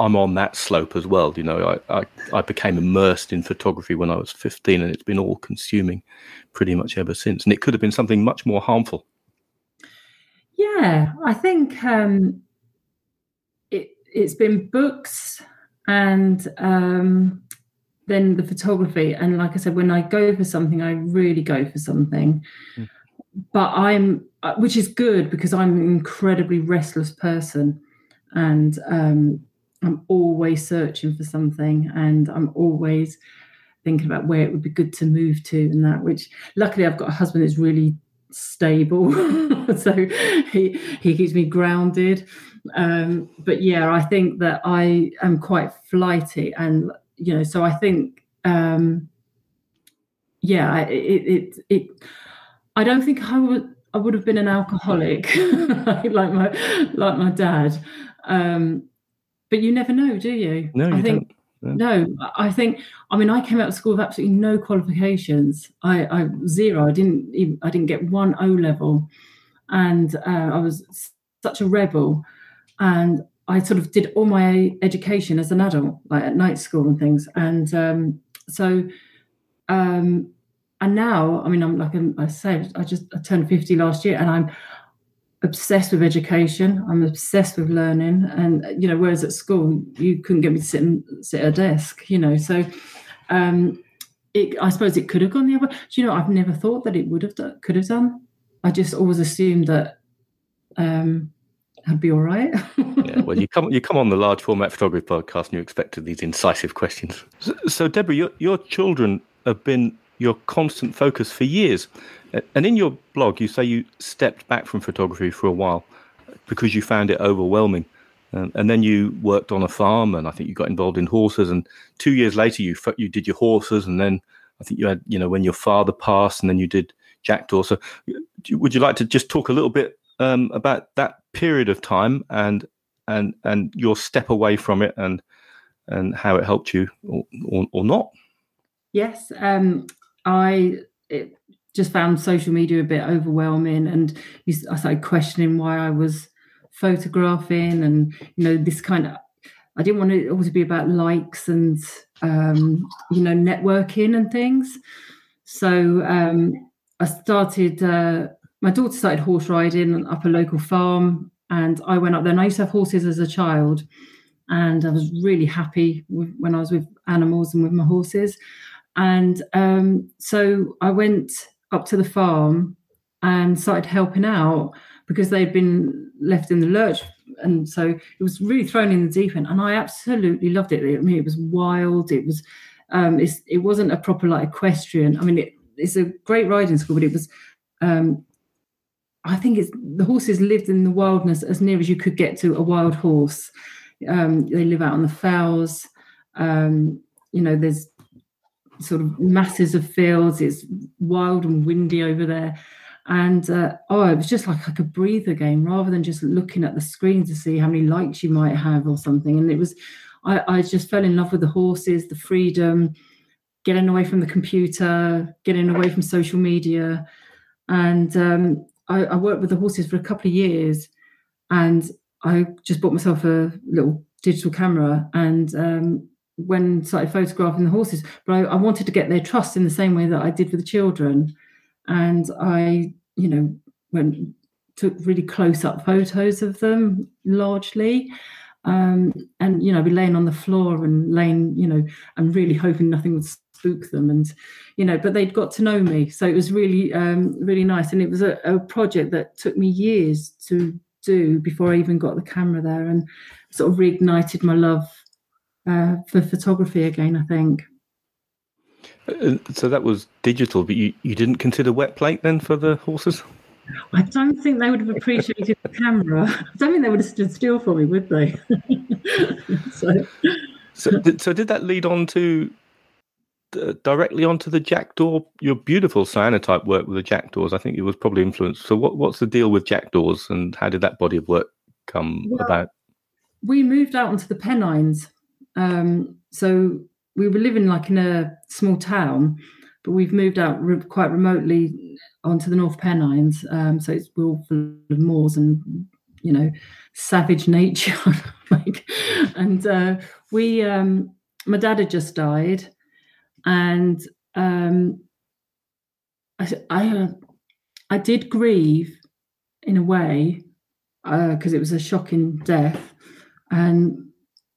I'm on that slope as well. You know, I, I I became immersed in photography when I was 15, and it's been all consuming pretty much ever since. And it could have been something much more harmful. Yeah, I think um, it it's been books and um, then the photography. And like I said, when I go for something, I really go for something. Mm. But I'm, uh, which is good because I'm an incredibly restless person, and um, I'm always searching for something, and I'm always thinking about where it would be good to move to, and that. Which luckily I've got a husband who's really stable so he he keeps me grounded um but yeah i think that i am quite flighty and you know, so I think, um, yeah, it, it, it, I don't think I would, I would have been an alcoholic like my, like my dad. Um, but you never know, do you? No, you I think, don't. no, I think. I mean, I came out of school with absolutely no qualifications. I, I zero. I didn't. Even, I didn't get one O level, and uh, I was such a rebel. And I sort of did all my education as an adult, like at night school and things. And um, so, um, and now, I mean, I'm like I said, I just I turned 50 last year, and I'm obsessed with education. I'm obsessed with learning, and you know, whereas at school you couldn't get me to sit and sit at a desk, you know. So, um, it, I suppose it could have gone the other. Do you know? I've never thought that it would have done, could have done. I just always assumed that um, I'd be all right. yeah, well, you come you come on the large format photography podcast, and you expected these incisive questions. So, so Deborah, your your children have been your constant focus for years. And in your blog, you say you stepped back from photography for a while because you found it overwhelming. And, and, then you worked on a farm, and I think you got involved in horses. And two years later, you you did your horses, and then I think you had you know when your father passed, and then you did jackdaw. So, would you like to just talk a little bit um, about that period of time and and and your step away from it, and and how it helped you or or, or not? Yes, um, I it, just found social media a bit overwhelming, and I started questioning why I was photographing, and you know this kind of. I didn't want it all to be about likes and um, you know networking and things. So um, I started. Uh, my daughter started horse riding up a local farm, and I went up there. And I used to have horses as a child, and I was really happy with, when I was with animals and with my horses. And um, so I went up to the farm and started helping out because they'd been left in the lurch. And so it was really thrown in the deep end. And I absolutely loved it. I mean, it was wild. It was, um, it wasn't a proper like equestrian. I mean, it, it's a great riding school, but it was, um, I think it's the horses lived in the wildness as near as you could get to a wild horse. Um, they live out on the fells. Um, you know, there's sort of masses of fields. It's wild and windy over there. And uh, oh, it was just like I could breathe again rather than just looking at the screen to see how many likes you might have or something. And it was, I, I just fell in love with the horses, the freedom, getting away from the computer, getting away from social media. And um, I, I worked with the horses for a couple of years and I just bought myself a little digital camera and um, when started photographing the horses, but I, I, wanted to get their trust in the same way that I did with the children. And I, you know, went took really close up photos of them largely. Um, and you know, be laying on the floor and laying, you know, and really hoping nothing would spook them. And you know, but they'd got to know me, so it was really, um, really nice. And it was a, a project that took me years to do before I even got the camera there, and sort of reignited my love uh, for photography again. I think. Uh, so that was digital, but you, you didn't consider wet plate then for the horses? I don't think they would have appreciated the camera. I don't think they would have stood still for me, would they? so. So, so did that lead on to uh, directly onto the jackdaw? Your beautiful cyanotype work with the jackdaws. I think it was probably influenced. So, what, what's the deal with jackdaws, and how did that body of work come well, about? We moved out onto the Pennines um, so we were living like in a small town, but we've moved out re- quite remotely onto the North Pennines. Um, so it's all full of moors and you know savage nature. like, and uh, we, um, my dad had just died, and um, I, I, uh, I did grieve in a way because uh, it was a shocking death, and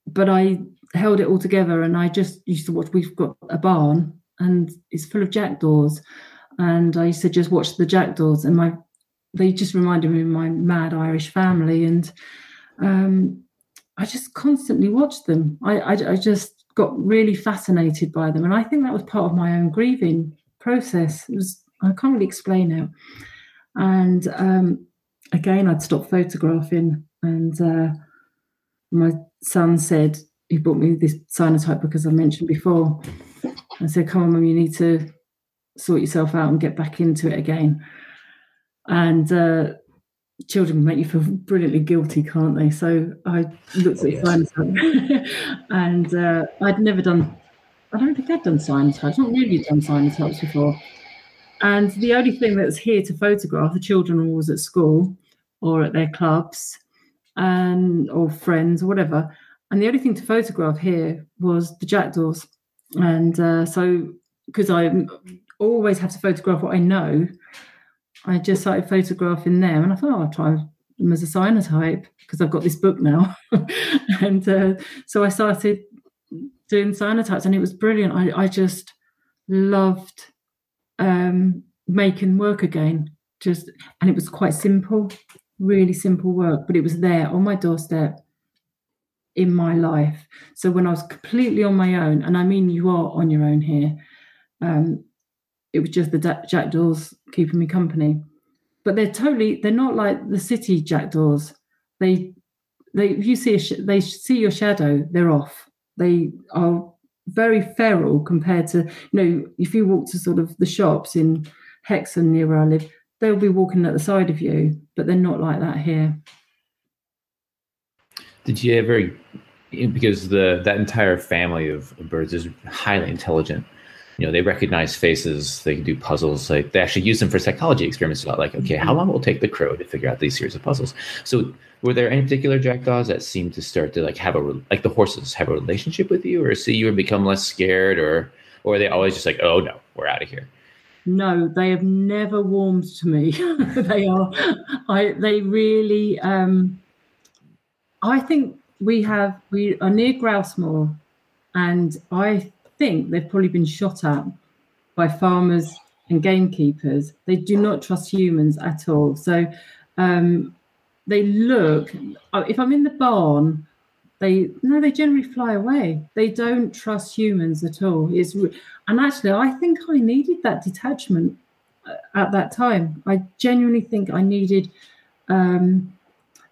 but I held it all together. And I just used to watch. We've got a barn, and it's full of jackdaws, and I used to just watch the jackdaws, and my they just reminded me of my mad Irish family, and um, I just constantly watched them. I, I, I just got really fascinated by them, and I think that was part of my own grieving process. It was I can't really explain it, and um, again I'd stopped photographing, and uh, my son said he bought me this cyanotype book, as I mentioned before. I said, "Come on, mum, you need to sort yourself out and get back into it again." And uh, children make you feel brilliantly guilty, can't they? So I looked oh, at yes. cyanotype, and uh, I'd never done. I don't think I'd done cyanotypes. Not really done cyanotypes before. And the only thing that's here to photograph the children are always at school or at their clubs and or friends or whatever. And the only thing to photograph here was the jackdaws. And uh, so, because I always have to photograph what I know, I just started photographing them. And I thought, oh, I'll try them as a cyanotype because I've got this book now. and uh, so I started doing cyanotypes, and it was brilliant. I, I just loved um, making work again. Just and it was quite simple, really simple work, but it was there on my doorstep in my life. So when I was completely on my own, and I mean you are on your own here, um, it was just the jackdaws keeping me company. But they're totally they're not like the city jackdaws. They they you see sh- they see your shadow, they're off. They are very feral compared to you know if you walk to sort of the shops in Hexham near where I live, they'll be walking at the side of you, but they're not like that here. Did you ever, because the that entire family of birds is highly intelligent. You know, they recognize faces. They can do puzzles. Like they actually use them for psychology experiments a lot. Like, okay, how long will it take the crow to figure out these series of puzzles? So, were there any particular jackdaws that seemed to start to like have a like the horses have a relationship with you, or see you and become less scared, or or are they always just like, oh no, we're out of here? No, they have never warmed to me. they are, I. They really. um I think we have we are near Grousemoor, and I think they've probably been shot at by farmers and gamekeepers. They do not trust humans at all. So um, they look. Uh, if I'm in the barn, they no, they generally fly away. They don't trust humans at all. It's and actually, I think I needed that detachment uh, at that time. I genuinely think I needed. Um,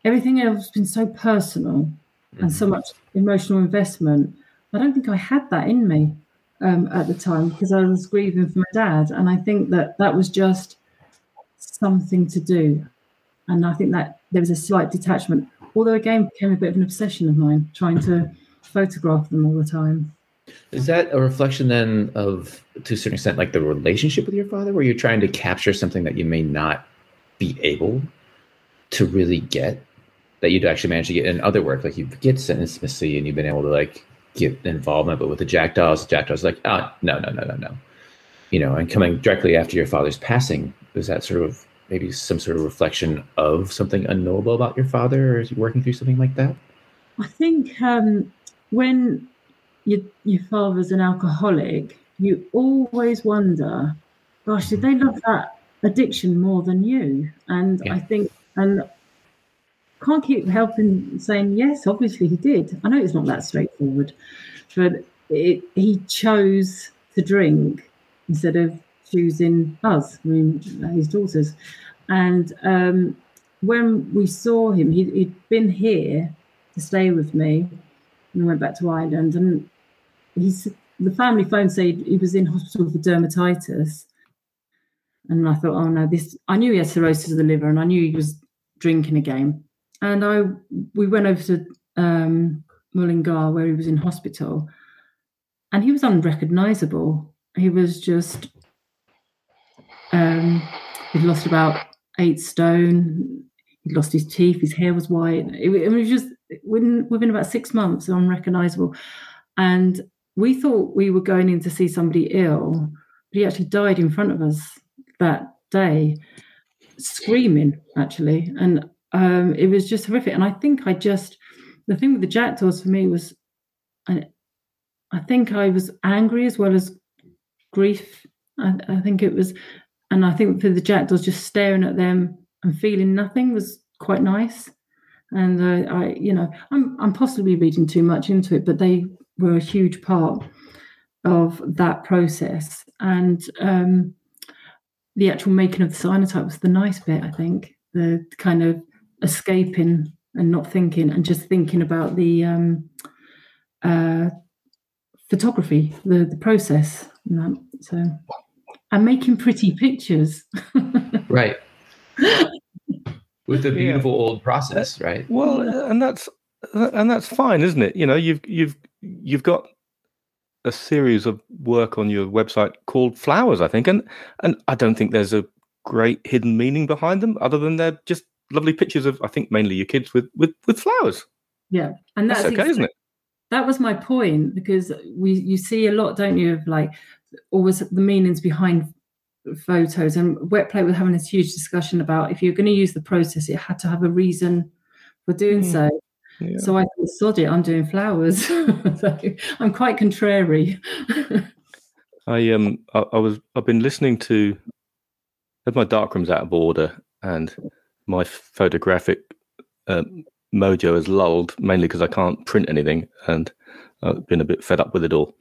everything else has been so personal mm-hmm. and so mm-hmm. much emotional investment. I don't think I had that in me um, at the time because I was grieving for my dad, and I think that that was just something to do. And I think that there was a slight detachment, although again became a bit of an obsession of mine, trying to photograph them all the time. Is that a reflection then of, to a certain extent, like the relationship with your father, where you're trying to capture something that you may not be able to really get that you'd actually manage to get in other work. Like you get intimacy and you've been able to like get involvement, but with the jackdaws, the jackdaws like, oh no, no, no, no, no. You know, and coming directly after your father's passing, was that sort of maybe some sort of reflection of something unknowable about your father, or is he working through something like that? I think um, when your your father's an alcoholic, you always wonder, gosh, did they love that addiction more than you? And yeah. I think, and can't keep helping saying yes. Obviously, he did. I know it's not that straightforward, but it, he chose to drink instead of choosing us, I mean, his daughters. And um, when we saw him, he, had been here to stay with me, and went back to Ireland. And he's the family phone said he was in hospital for dermatitis. And I thought, oh no, this. I knew he had cirrhosis of the liver, and I knew he was drinking again and I we went over to um, Mullingar where he was in hospital, and he was unrecognizable. He was just um, he'd lost about eight stone. He'd lost his teeth. His hair was white. It, it was just within within about six months unrecognizable, and we thought we were going in to see somebody ill, but he actually died in front of us that day, screaming actually, and um, it was just horrific. And I think I just, the thing with the jackdaws for me was, I, I think I was angry as well as grief. I, I think it was, and I think for the jackdaws, just staring at them and feeling nothing was quite nice. And uh, I, you know, I'm I'm possibly reading too much into it, but they were a huge part of that process. And um, the actual making of the cyanotype was the nice bit, I think. The kind of escaping and not thinking and just thinking about the um, uh, photography, the the process. And that. So I'm making pretty pictures. right. With a beautiful yeah. old process, right? Well, and that's and that's fine, isn't it? You know, you've you've you've got a series of work on your website called Flowers, I think, and and I don't think there's a great hidden meaning behind them, other than they're just lovely pictures of I think mainly your kids with with with flowers. Yeah, and that's, that's okay, isn't it? That was my point because we you see a lot, don't you, of like always the meanings behind photos and wet plate was having this huge discussion about if you're going to use the process it had to have a reason for doing mm. so yeah. so i sod it i'm doing flowers so i'm quite contrary i um I, I, was i've been listening to had my darkrooms out of order and my photographic um, mojo has lulled mainly because i can't print anything and i've been a bit fed up with it all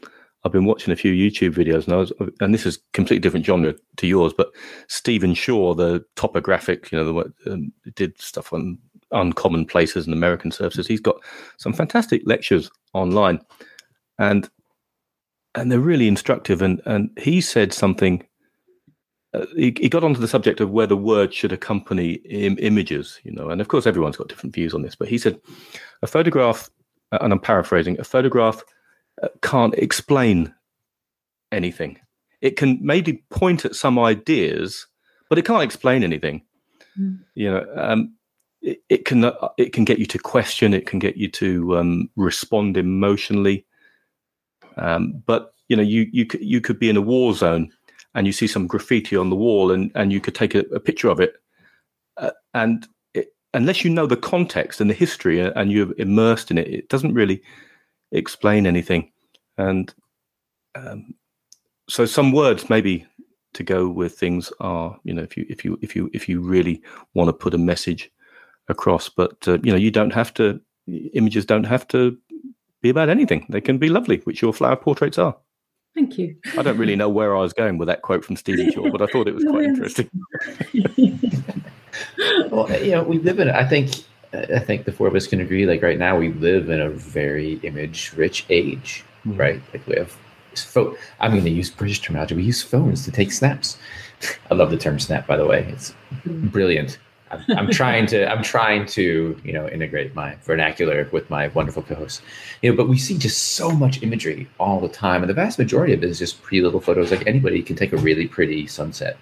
I've been watching a few YouTube videos, and was, and this is completely different genre to yours, but Stephen Shore, the topographic, you know, the um, did stuff on uncommon places and American surfaces. He's got some fantastic lectures online, and and they're really instructive. And and he said something. Uh, he, he, got onto the subject of whether words should accompany Im- images, you know, and of course everyone's got different views on this. But he said a photograph, and I'm paraphrasing, a photograph uh, can't explain anything. It can maybe point at some ideas, but it can't explain anything. Mm. You know, um, it, it, can uh, it can get you to question. It can get you to um, respond emotionally. Um, but you know, you you you could be in a war zone and you see some graffiti on the wall, and and you could take a, a picture of it, uh, and it, unless you know the context and the history uh, and you're immersed in it, it doesn't really explain anything. And um, so some words maybe to go with things are, you know, if you if you if you if you really want to put a message across, but uh, you know, you don't have to. Images don't have to be about anything. They can be lovely, which your flower portraits are. Thank you. I don't really know where I was going with that quote from Stephen Shore, but I thought it was quite interesting. well, you know, we live in. I think I think the four of us can agree. Like right now, we live in a very image-rich age, mm-hmm. right? Like we have. Fo- I'm going to use British terminology. We use phones to take snaps. I love the term snap, by the way. It's mm-hmm. brilliant. I'm, trying to. I'm trying to, you know, integrate my vernacular with my wonderful co-hosts. You know, but we see just so much imagery all the time, and the vast majority of it is just pretty little photos. Like anybody can take a really pretty sunset.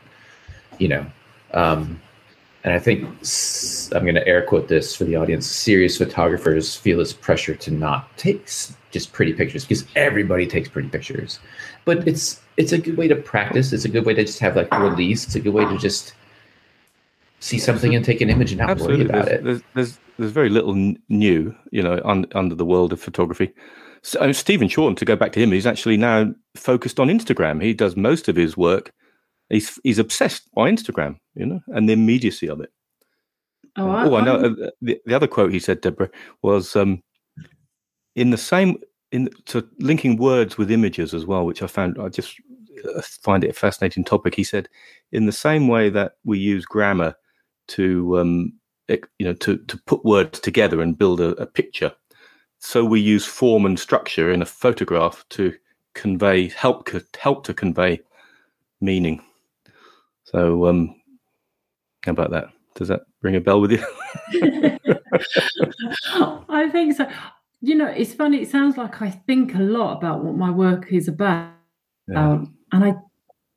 You know, um, and I think I'm going to air quote this for the audience. Serious photographers feel this pressure to not take just pretty pictures because everybody takes pretty pictures, but it's it's a good way to practice. It's a good way to just have like release. It's a good way to just see something and take an image and not Absolutely. worry about there's, it. There's, there's there's very little new, you know, un, under the world of photography. So, I Stephen Shore, to go back to him, he's actually now focused on Instagram. He does most of his work he's he's obsessed by Instagram, you know, and the immediacy of it. Oh, I, oh, I know. Uh, the, the other quote he said, Deborah, was um, in the same in to linking words with images as well, which I found I just uh, find it a fascinating topic. He said, in the same way that we use grammar to um, you know to to put words together and build a, a picture, so we use form and structure in a photograph to convey help help to convey meaning. So, um, how about that? Does that ring a bell with you? I think so. You know, it's funny. It sounds like I think a lot about what my work is about, yeah. um, and I,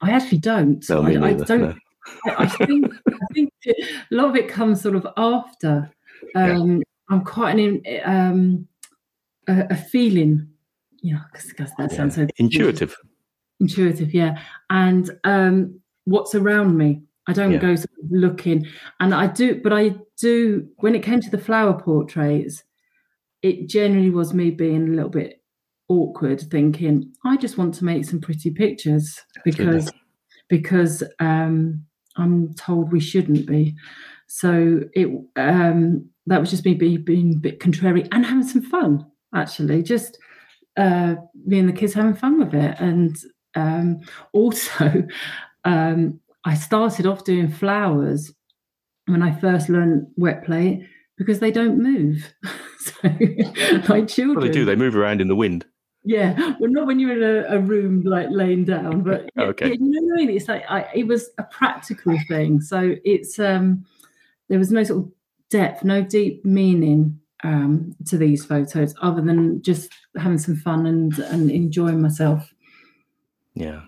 I actually don't. No, I, I, don't. No. I, think I think a lot of it comes sort of after. Um, yeah. I'm quite an um, a, a feeling, you know, because that sounds so intuitive. Intuitive, yeah, and um, what's around me. I don't yeah. go sort of looking, and I do, but I do. When it came to the flower portraits, it generally was me being a little bit awkward, thinking I just want to make some pretty pictures because because um, I'm told we shouldn't be. So it um, that was just me being, being a bit contrary and having some fun. Actually, just uh, me and the kids having fun with it, and um, also um, I started off doing flowers when I first learned wet plate because they don't move. so, like children, Well, they do. They move around in the wind. Yeah, well, not when you're in a, a room like laying down, but yeah, Okay. yeah, you know what I mean. It's like I, it was a practical thing, so it's um, there was no sort of depth, no deep meaning um, to these photos, other than just having some fun and and enjoying myself. Yeah.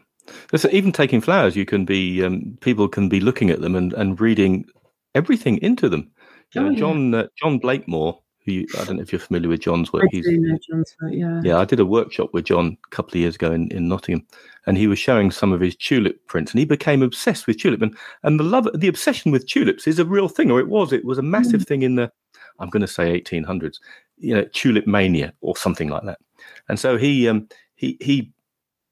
So even taking flowers, you can be um, people can be looking at them and, and reading everything into them. You know, Oh, yeah. John uh, John Blakemore, who you, I don't know if you're familiar with John's work. I He's do know John's work, yeah. yeah, I did a workshop with John a couple of years ago in, in Nottingham, and he was showing some of his tulip prints, and he became obsessed with tulip, and and the love, the obsession with tulips is a real thing, or it was, it was a massive thing in the, I'm going to say 1800s, you know, tulip mania or something like that, and so he um he he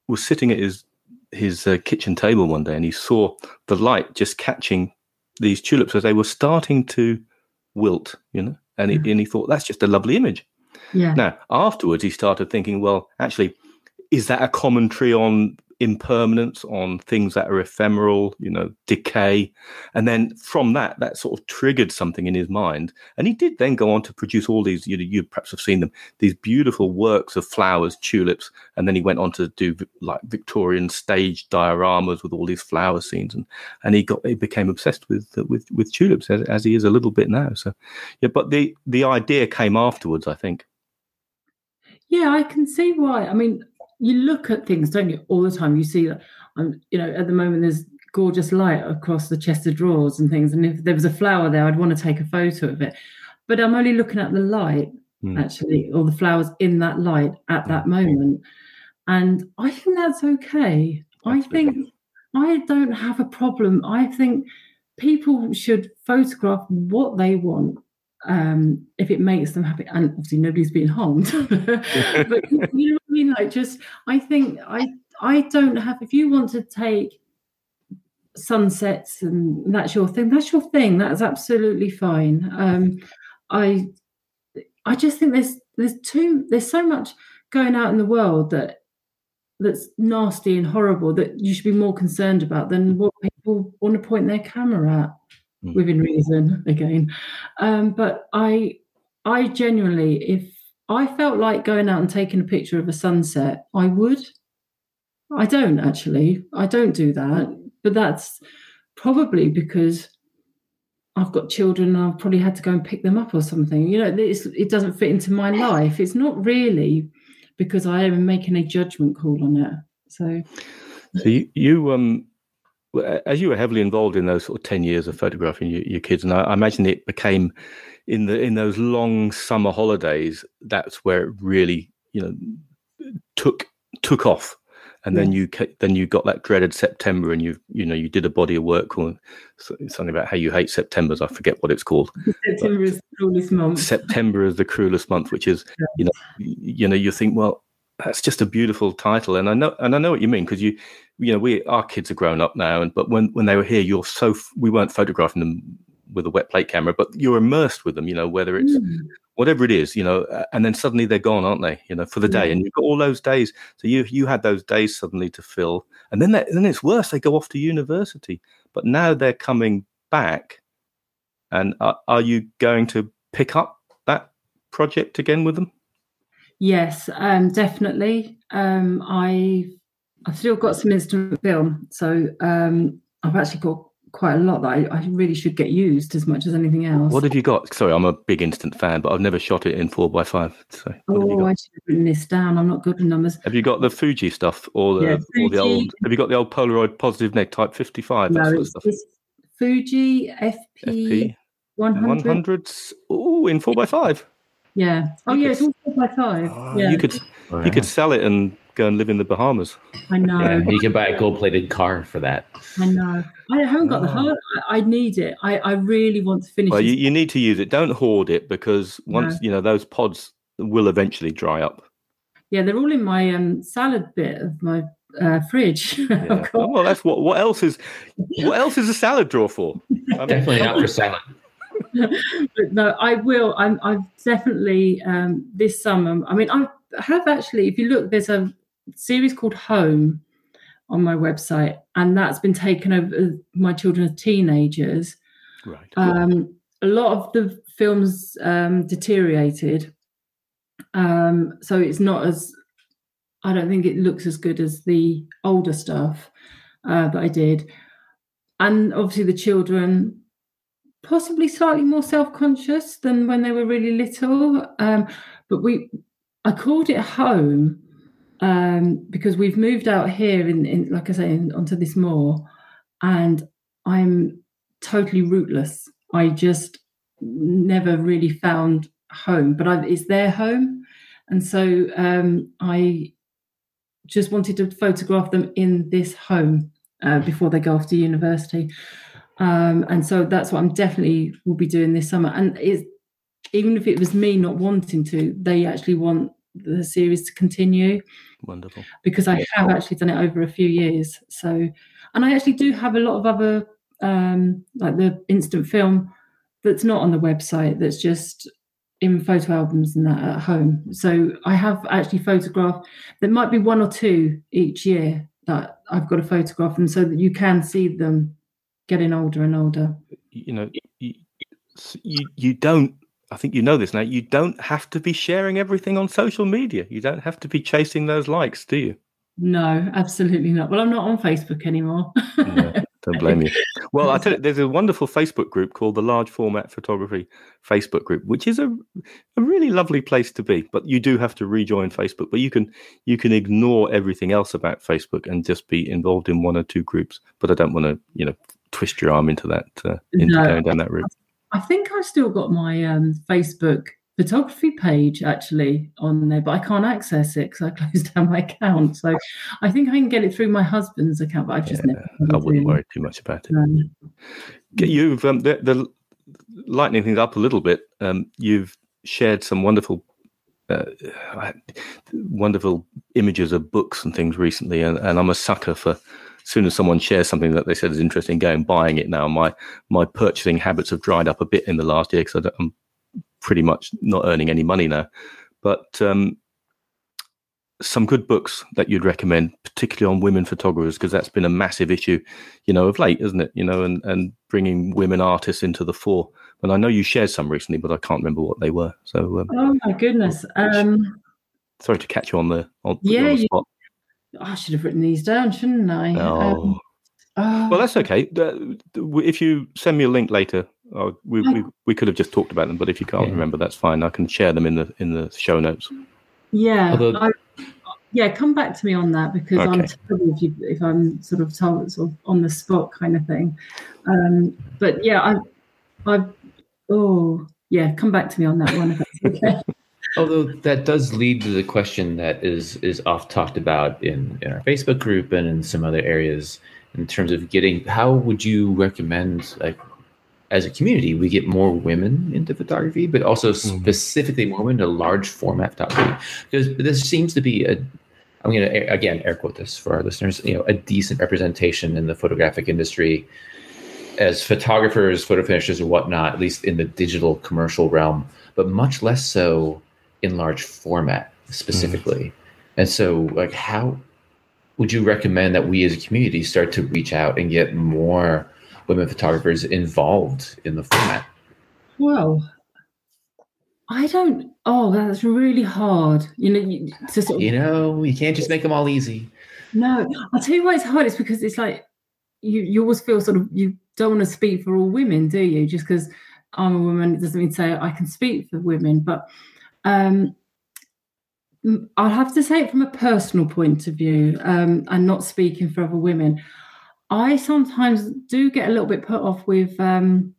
was sitting at his his uh, kitchen table one day, and he saw the light just catching these tulips as they were starting to wilt, you know, and he, and he thought that's just a lovely image. Yeah. Now, afterwards, he started thinking, well, actually, is that a commentary on impermanence, on things that are ephemeral, you know, decay? And then from that, that sort of triggered something in his mind. And he did then go on to produce all these, you know, you perhaps have seen them, these beautiful works of flowers, tulips. And then he went on to do like Victorian stage dioramas with all these flower scenes. And, and he got, he became obsessed with, uh, with, with tulips as, as he is a little bit now. So, yeah, but the, the idea came afterwards, I think. Yeah, I can see why. I mean, you look at things, don't you, all the time. You see that, um, you know, at the moment there's gorgeous light across the chest of drawers and things. And if there was a flower there, I'd want to take a photo of it. But I'm only looking at the light, Hmm. actually, or the flowers in that light at that moment. And I think that's okay. I think I don't have a problem. I think people should photograph what they want um, if it makes them happy. And obviously, nobody's being harmed. but you know what I mean? Like, just I think I I don't have. If you want to take sunsets and that's your thing, that's your thing. That's absolutely fine. Um, I I just think there's there's too there's so much going out in the world that that's nasty and horrible that you should be more concerned about than what people want to point their camera at Mm. within reason again um, but i i genuinely if i felt like going out and taking a picture of a sunset i would i don't actually i don't do that but that's probably because I've got children and I've probably had to go and pick them up or something. You know, it's, it doesn't fit into my life. It's not really because I am making a judgment call on it. So, So you, you um, w- as you were heavily involved in those sort of ten years of photographing your, your kids, and I, I imagine it became in the in those long summer holidays. That's where it really, you know, took took off, and then you then you got that dreaded September, and you you know you did a body of work called something about how you hate September's. I forget what it's called. September is the cruelest month. September is the cruelest month, which is you know you know you think well that's just a beautiful title, and I know and I know what you mean because you you know we our kids are grown up now, and but when when they were here, you're so f- we weren't photographing them with a wet plate camera, but you're immersed with them. You know whether it's Mm. whatever it is, you know, and then suddenly they're gone, aren't they? You know, for the day, Yeah. and you've got all those days. So you you had those days suddenly to fill, and then that, then it's worse. They go off to university, but now they're coming back, and are, are you going to pick up that project again with them? Yes, um, definitely. Um, I I've still got some instant film, so um, I've actually got quite a lot that I, I really should get used as much as anything else. What have you got? Sorry, I'm a big instant fan, but I've never shot it in four by five. So what have you oh, got? I should have written this down. I'm not good with numbers. Have you got the Fuji stuff or the Yeah, or the old? Have you got the old Polaroid positive neg type 55? That No, sort of it's, stuff. it's Fuji FP, FP 100. 100s. Oh, in four by five. Yeah. Oh, You yeah, could- it's all four by five. Oh, yeah, You could you could sell it and go and live in the Bahamas. I know. Yeah, you can buy a gold-plated car for that. I know. I haven't got the Oh. heart. I, I need it. I, I really want to finish Well, you, you need to use it. Don't hoard it because once No. you know those pods will eventually dry up. Yeah, they're all in my um, salad bit of my uh, fridge. Yeah. got- Oh, well, that's what. What else is? What else is a salad drawer for? I mean, Definitely not for salad. but no, I will. I'm. I've definitely um, this summer. I mean, I have actually. If you look, there's a series called Home on my website, and that's been taken over. My children as teenagers, right. um, a lot of the films um, deteriorated, um, so it's not as. I don't think it looks as good as the older stuff uh, that I did, and obviously the children possibly slightly more self-conscious than when they were really little. Um, but we, I called it home um, because we've moved out here in, in like I say, in, onto this moor, and I'm totally rootless. I just never really found home, but I, it's their home, and so um, I just wanted to photograph them in this home uh, before they go off to university. Um, and so that's what I'm definitely will be doing this summer. And it's even if it was me not wanting to, they actually want the series to continue. Wonderful. Because I have actually done it over a few years. So, and I actually do have a lot of other, um, like the instant film that's not on the website, that's just in photo albums and that at home. So I have actually photographed, there might be one or two each year that I've got to photograph them so that you can see them getting older and older. You know, you, you, you don't I think you know this now. You don't have to be sharing everything on social media. You don't have to be chasing those likes, do you? No, absolutely not. Well, I'm not on Facebook anymore. no, don't blame you. Well, I tell you, there's a wonderful Facebook group called the Large Format Photography Facebook group, which is a a really lovely place to be. But you do have to rejoin Facebook. But you can you can ignore everything else about Facebook and just be involved in one or two groups. But I don't want to you know twist your arm into that uh, into no, going down that route. I think I've still got my um, Facebook photography page actually on there, but I can't access it because I closed down my account. So I think I can get it through my husband's account, but I just yeah, never. I wouldn't worry too much about it. Um, you've um, the, the, lightening things up a little bit. Um, you've shared some wonderful. Uh, wonderful images of books and things recently, and, and I'm a sucker for as soon as someone shares something that they said is interesting, go and buying it now. My my purchasing habits have dried up a bit in the last year because I'm pretty much not earning any money now. But um, some good books that you'd recommend, particularly on women photographers, because that's been a massive issue, you know, of late, isn't it? You know, and and bringing women artists into the fore. And I know you shared some recently, but I can't remember what they were. So, um, oh my goodness. Um, sorry to catch you on the on, yeah, on the spot. I should have written these down, shouldn't I? Oh. Um, oh. Well, that's okay. If you send me a link later, uh, we, we, we could have just talked about them, but if you can't yeah. remember, that's fine. I can share them in the in the show notes. Yeah, Although, I, yeah. Come back to me on that because okay. I'm terrible if, you, if I'm sort of told sort of on the spot kind of thing. Um, but yeah, I, I, oh yeah, come back to me on that one if that's okay. Although that does lead to the question that is is oft talked about in, in our Facebook group and in some other areas in terms of getting how would you recommend like as a community we get more women into photography but also mm-hmm. specifically more women into large format photography because this seems to be a i'm going to again air quote this for our listeners you know a decent representation in the photographic industry as photographers photo finishers and whatnot at least in the digital commercial realm but much less so in large format specifically. Mm. And so, like, how would you recommend that we as a community start to reach out and get more women photographers involved in the format? Well, I don't. Oh, that's really hard. You know, you, to sort of, you know, you can't just make them all easy. No, I'll tell you why it's hard. It's because it's like you you always feel sort of you don't want to speak for all women, do you? Just because I'm a woman, it doesn't mean to say I can speak for women, but um, I'll have to say it from a personal point of view um, and not speaking for other women. I sometimes do get a little bit put off with um,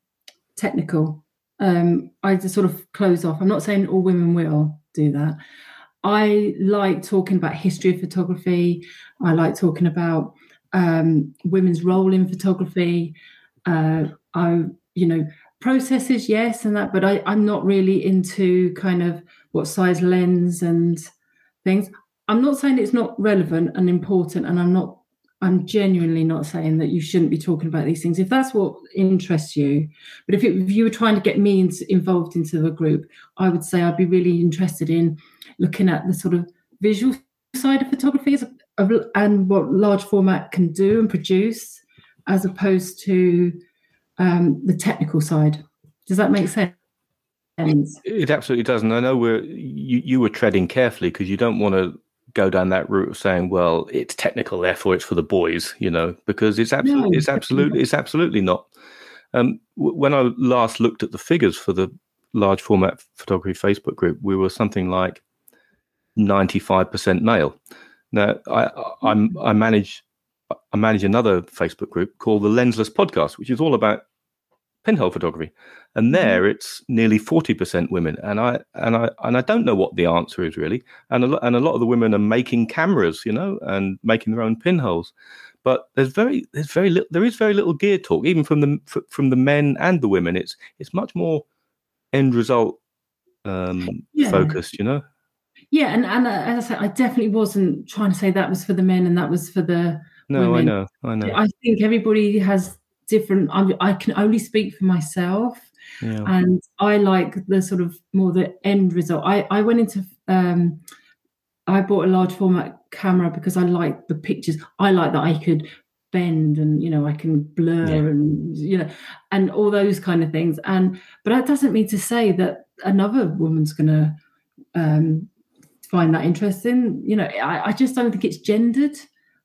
technical. Um, I just sort of close off. I'm not saying all women will do that. I like talking about history of photography. I like talking about um, women's role in photography. Uh, I, you know, processes, yes, and that, but I, I'm not really into kind of what size lens and things. I'm not saying it's not relevant and important, and I'm not. I'm genuinely not saying that you shouldn't be talking about these things if that's what interests you. But if, it, if you were trying to get me in, involved into the group, I would say I'd be really interested in looking at the sort of visual side of photography and what large format can do and produce, as opposed to um, the technical side. Does that make sense? It absolutely does, not I know we're you, you were treading carefully because you don't want to go down that route of saying, "Well, it's technical, therefore it's for the boys," you know, because it's absolutely, no, it's absolutely, it's absolutely not. Um, w- when I last looked at the figures for the large format photography Facebook group, we were something like ninety-five percent male. Now, I, I'm, I manage, I manage another Facebook group called the Lensless Podcast, which is all about pinhole photography, and mm-hmm. there it's nearly forty percent women. And I and I and I don't know what the answer is really. And a lot and a lot of the women are making cameras, you know, and making their own pinholes. But there's very there's very little there is very little gear talk, even from the from the men and the women. It's it's much more end result um, yeah. focused, you know. Yeah, and and uh, as I said, I definitely wasn't trying to say that was for the men and that was for the. No, women. I know, I know. I think everybody has different I, I can only speak for myself yeah. and i like the sort of more the end result i i went into um i bought a large format camera because i like the pictures i like that i could bend and you know i can blur yeah. and you know and all those kind of things and but that doesn't mean to say that another woman's gonna um find that interesting you know I, I just don't think it's gendered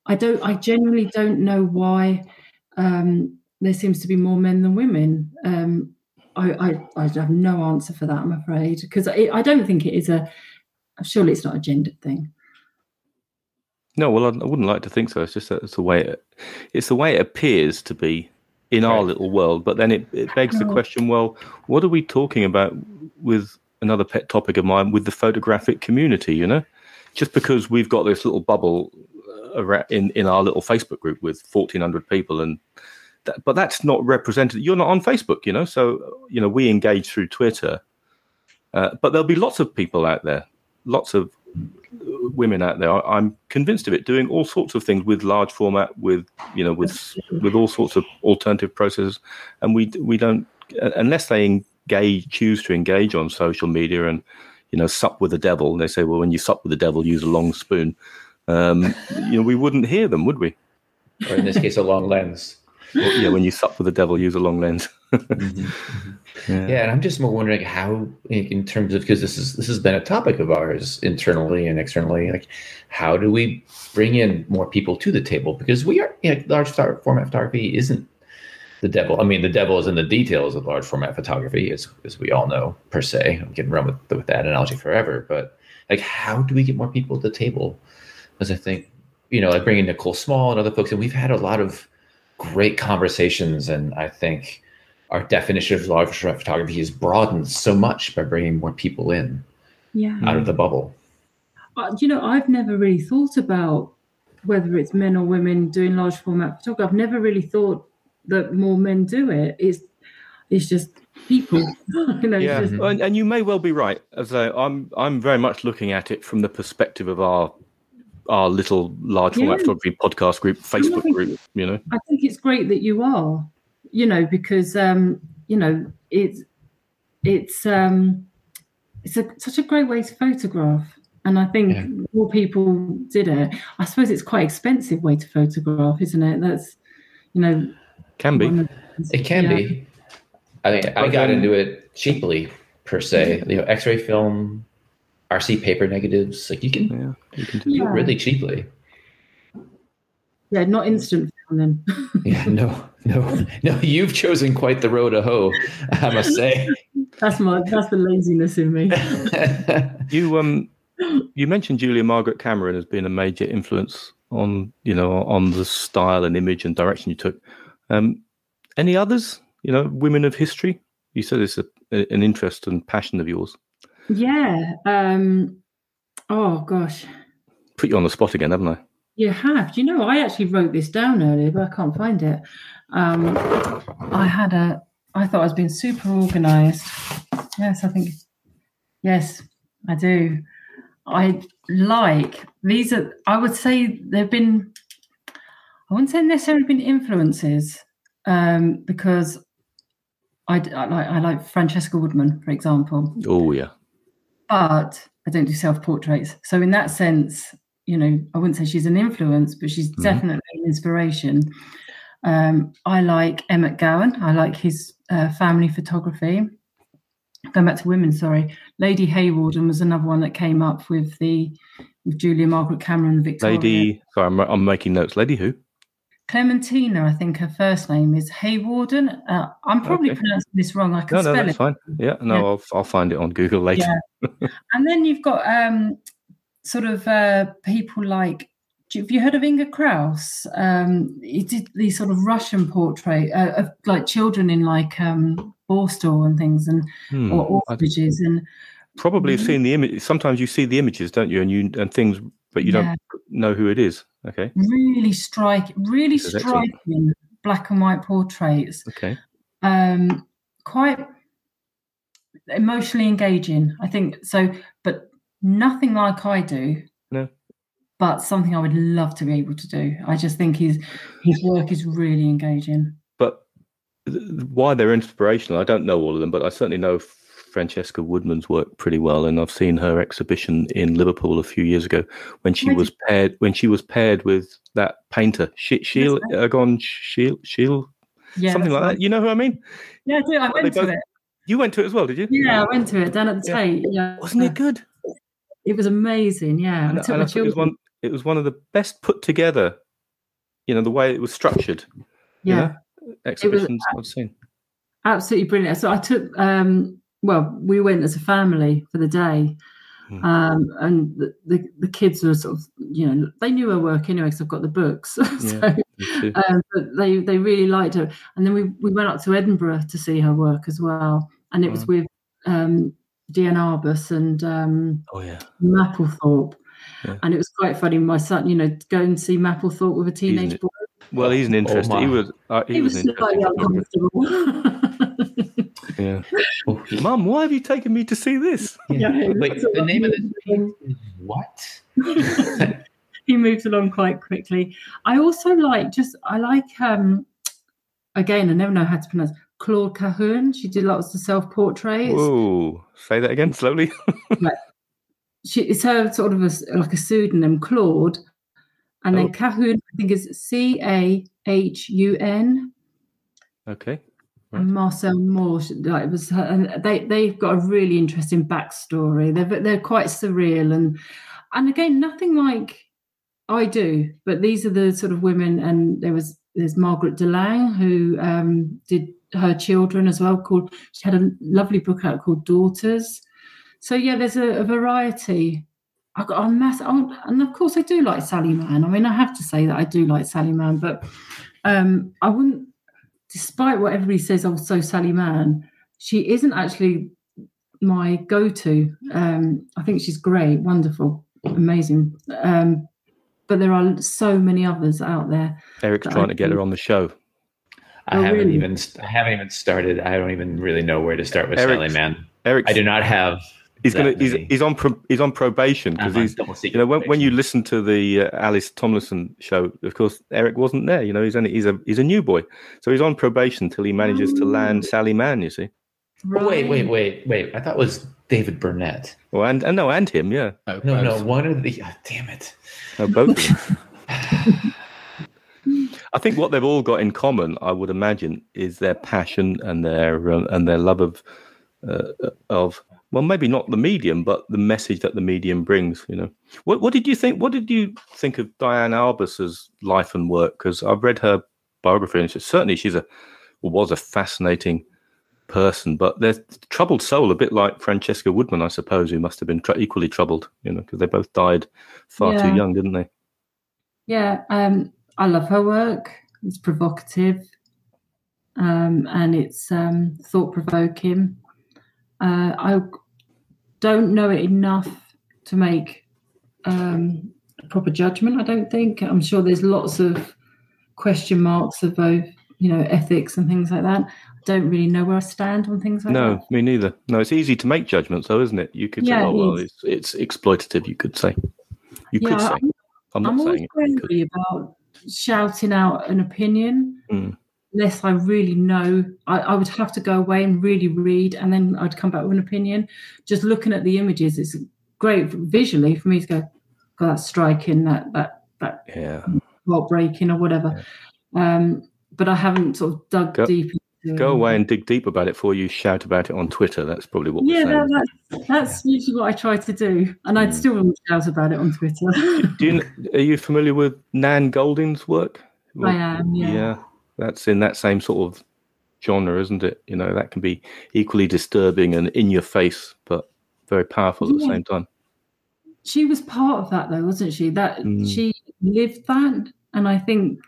i don't i genuinely don't know why um there seems to be more men than women. Um, I, I, I have no answer for that, I'm afraid, because I, I don't think it is a. Surely it's not a gendered thing. No, well, I, I wouldn't like to think so. It's just that it's the way it, it's the way it appears to be in our little world. But then it, it begs the question: Well, what are we talking about with another pet topic of mine with the photographic community? You know, just because we've got this little bubble in in our little Facebook group with fourteen hundred people and that, but that's not represented. You're not on Facebook, you know. So you know we engage through Twitter, uh, but there'll be lots of people out there, lots of women out there. I'm convinced of it, doing all sorts of things with large format, with you know, with with all sorts of alternative processes, and we we don't unless they engage, choose to engage on social media and you know sup with the devil. They say, well, when you sup with the devil, use a long spoon. Um, you know, we wouldn't hear them, would we? Or in this case, a long lens yeah, when you sup with the devil, use a long lens. mm-hmm. yeah. yeah. and I'm just more wondering how, in terms of because this is this has been a topic of ours internally and externally, like how do we bring in more people to the table? Because we are, you know, large format photography isn't the devil. I mean, the devil is in the details of large format photography, as as we all know per se. I'm getting run with with that analogy forever, but like, how do we get more people at the table? Because I think, you know, like bringing Nicole Small and other folks, and we've had a lot of great conversations. And I think our definition of large format photography has broadened so much by bringing more people in yeah. out of the bubble. Uh, you know, I've never really thought about whether it's men or women doing large format photography. I've never really thought that more men do it. It's it's just people. you know, yeah, just... and, and, you may well be right. As I, I'm I'm very much looking at it from the perspective of our our little large format yeah. photography podcast group, Facebook think, group. You know, I think it's great that you are. You know, because um, you know it's it's um, it's a, such a great way to photograph, and I think yeah. more people did it. I suppose it's quite expensive way to photograph, isn't it? That's you know, can be. It can yeah. be. I mean, I got into it cheaply per se. You know, X-ray film, RC paper negatives. Like you can, yeah, you can do yeah. really cheaply. Yeah, not instant filming. yeah, no, no, no. You've chosen quite the road to hoe, I must say. that's my that's the laziness in me. you um, you mentioned Julia Margaret Cameron as being a major influence on you know on the style and image and direction you took. Um, any others? You know, women of history. You said it's a, an interest and passion of yours. Yeah. Um, oh gosh. Put you on the spot again, haven't I? You have. Do you know? I actually wrote this down earlier, but I can't find it. Um, I had a. I thought I was being super organised. Yes, I think. Yes, I do. I like these are. I would say they've been. I wouldn't say necessarily been influences, um, because I, I like I like Francesca Woodman, for example. Oh yeah but I don't do self portraits. So in that sense, you know, I wouldn't say she's an influence, but she's mm-hmm. definitely an inspiration. Um, I like Emmet Gowin. I like his uh, family photography. Going back to women, sorry, Lady Haywarden was another one that came up with the with Julia Margaret Cameron, Victoria. Lady, sorry, I'm, I'm making notes. Lady who? Clementina, I think her first name is Haywarden. Uh, I'm probably Okay. pronouncing this wrong. I can No, spell no, it. that's fine. Yeah, no, Yeah. I'll I'll find it on Google later. And then you've got um, sort of uh, people like. Have you heard of Ingar Krauss? Um, he did these sort of Russian portrait uh, of like children in like um, Borstal and things, and Hmm. or orphanages, and probably have Mhm. seen the image. Sometimes you see the images, don't you? And you and things, but you Yeah. don't know who it is. Okay, really striking, really This is excellent. striking black and white portraits. okay. um, quite emotionally engaging. I think so, but nothing like I do. No. But something I would love to be able to do. I just think his his work is really engaging. But th- why they're inspirational, I don't know all of them, but I certainly know Francesca Woodman's work pretty well, and I've seen her exhibition in Liverpool a few years ago when she was paired when she was paired with that painter, She- Sheil Egon Sheil Sheil Yeah, something like right. that. You know who I mean? Yeah, I do. I went they to both- it. You went to it as well, did you? Yeah, I went to it down at the Yeah. Tate. Yeah, Wasn't it good? It was amazing. Yeah, and, I took and my I it was one it was one of the best put together you know the way it was structured you yeah, know, exhibitions i've seen absolutely brilliant. So I took. um Well, we went as a family for the day. Hmm. Um, and the, the, the kids were sort of, you know, they knew her work anyway because I've got the books. so, Me too. um, but they they really liked her. And then we, we went up to Edinburgh to see her work as well. And it was with um, Diane Arbus and um, oh yeah Mapplethorpe. Yeah. And it was quite funny. My son, you know, to go and see Mapplethorpe with a teenage it? boy. well he's an interesting he was uh, he, He was, was an slightly uncomfortable. yeah Oh, mum why have you taken me to see this yeah. Yeah, Wait, the name of lot this is what? he moves along quite quickly. I also like just I like um again I never know how to pronounce Claude Cahun. She did lots of self portraits. whoa say that again slowly She it's her sort of a, s- like a pseudonym Claude, and Oh. then Cahun. I think is C A H U N. okay Right. Marcel Moore, like it was, they they've got a really interesting backstory. They're they're quite surreal and and again nothing like I do, but these are the sort of women. And there was there's Margaret Delang who um, did her children as well. Called she had a lovely book out called Daughters. So yeah, there's a, a variety. I got a mass, and of course I do like Sally Mann. I mean, I have to say that I do like Sally Mann, but um, I wouldn't despite what everybody says, oh, so Sally Mann, she isn't actually my go-to. Um, I think she's great, wonderful, amazing. Um, but there are so many others out there. erik's But I trying to get her on the show I Oh, haven't really? even I haven't even started. I don't even really know where to start with Erik- Sally Mann. erik's I do not have. He's gonna he's, he's on pro, he's on probation because I'm on he's double you know when, when you listen to the uh, alice tomlinson show of course erik wasn't there you know he's only he's a he's a new boy so he's on probation till he manages to land sally mann you see Oh, wait, wait, wait, wait. I thought it was David Burnett. well and, and no and him yeah Oh, No, no, one of the. Oh, damn it. no, both i think what they've all got in common i would imagine is their passion and their um, and their love of uh, of well maybe not the medium but the message that the medium brings you know what what did you think what did you think of diane arbus's life and work because i've read her biography and she, certainly she's a was a fascinating person but there's troubled soul a bit like francesca woodman i suppose who must have been tr- equally troubled you know because they both died far Yeah. too young didn't they Yeah, um, I love her work. It's provocative, um, and it's um, thought provoking. Uh, I don't know it enough to make um, a proper judgment. I don't think. I'm sure there's lots of question marks of both, you know, ethics and things like that. I don't really know where I stand on things like no, that. me neither. No, it's easy to make judgments, though, isn't it? You could Yeah, say, "Oh, it well, it's it's exploitative." You could say, you could Yeah, say. I'm- I'm not I'm always saying it. could. about shouting out an opinion Mm. Unless I really know. I, I would have to go away and really read, and then I'd come back with an opinion. Just looking at the images, it's great visually for me to go, "God, that's striking. That that that Yeah, heartbreaking or whatever." Um, but I haven't sort of dug Go- deep. Into Go away and dig deep about it before you shout about it on Twitter. That's probably what Yeah, we're saying. that, that's that's usually what I try to do, and I'd Mm. still want to shout about it on Twitter. Do you, are you familiar with Nan Golding's work? I am, yeah. That's in that same sort of genre, isn't it? You know, that can be equally disturbing and in your face, but very powerful at the same time. She was part of that, though, wasn't she? That Mm. she lived that, and I think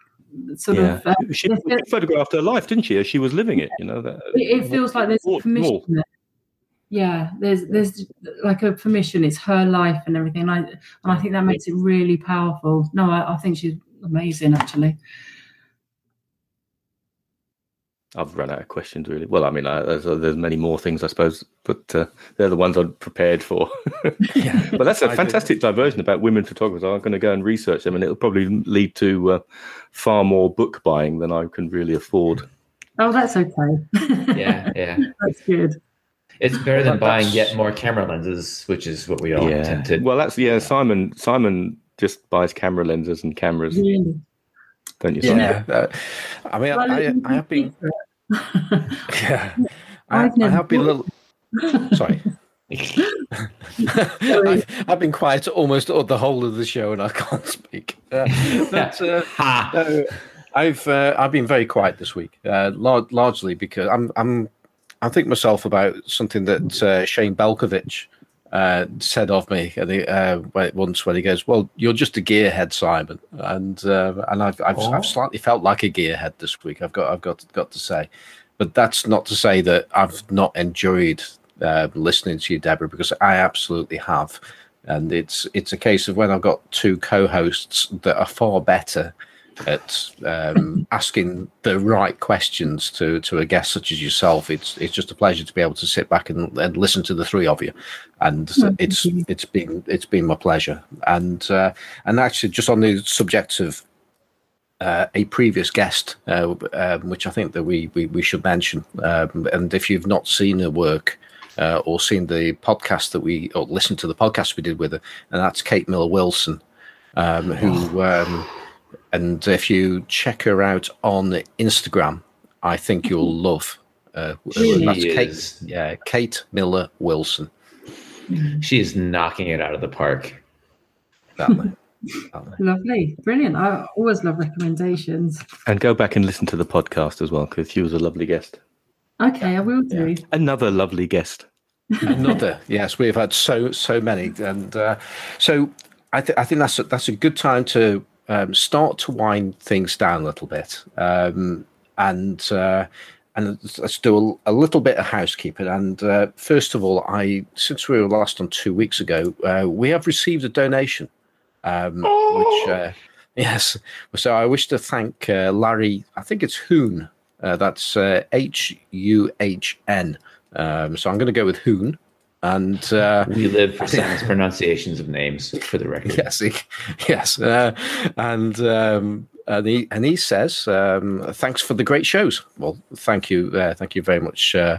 sort yeah. of uh, she, she photographed her life, didn't she? As she was living it, you know. That, it, it feels like there's More- permission. more. Yeah, there's there's like a permission. It's her life and everything, and I and I think that makes it really powerful. No, I, I think she's amazing, actually. I've run out of questions, really. Well, I mean, I, there's, there's many more things, I suppose, but uh, they're the ones I'm prepared for. Yeah. but that's a I do. fantastic diversion about women photographers. I'm going to go and research them, and it'll probably lead to uh, far more book buying than I can really afford. Oh, that's okay. Yeah, yeah. that's good. It's better than buying yet more camera lenses, which is what we all yeah. tend to. Well, that's yeah. Simon Simon just buys camera lenses and cameras, Really. Don't you? Yeah. Uh, I mean, Well, I, you I have been. Yeah. I, I've I have been a little. Sorry. I've, I've been quiet almost the whole of the show, and I can't speak. Uh, but uh, no, I've uh, I've been very quiet this week, uh, lar- largely because I'm I'm I think myself about something that uh, Shane Belkovich uh, said of me uh, once when he goes, "Well, you're just a gearhead, Simon," and uh, and I've I've, Oh. I've slightly felt like a gearhead this week. I've got I've got got to say, but that's not to say that I've not enjoyed uh, listening to you, Deborah, because I absolutely have. And it's it's a case of when I've got two co-hosts that are far better at um, asking the right questions to to a guest such as yourself. It's it's just a pleasure to be able to sit back and, and listen to the three of you, and Oh, it's you. it's been it's been my pleasure. And uh, and actually, just on the subject of uh, a previous guest, uh, um, which I think that we we, we should mention. Um, and if you've not seen her work uh, or seen the podcast that we or listened to the podcast we did with her, and that's Kate Miller Wilson, um, who um, and if you check her out on Instagram, I think you'll love. Uh, that's Kate, is. yeah, Kate Miller Wilson. She is knocking it out of the park. That That way. Lovely, brilliant. I always love recommendations. And go back and listen to the podcast as well, because she was a lovely guest. Okay, I will do. Another lovely guest. Another, yes, we've had so so many, and uh, so I, th- I think that's a, that's a good time to um, start to wind things down a little bit, um, and uh, and let's do a, a little bit of housekeeping. And uh, first of all, I since we were last on two weeks ago, uh, we have received a donation, um, which uh, yes, so I wish to thank uh, Larry. I think it's Hoon. Uh, that's H U H N. Um, so I'm going to go with Hoon. And uh, We live for Sam's pronunciations of names, for the record. yes, he, yes, uh, and um, and he and he says, um, "Thanks for the great shows." Well, thank you, uh, thank you very much, uh,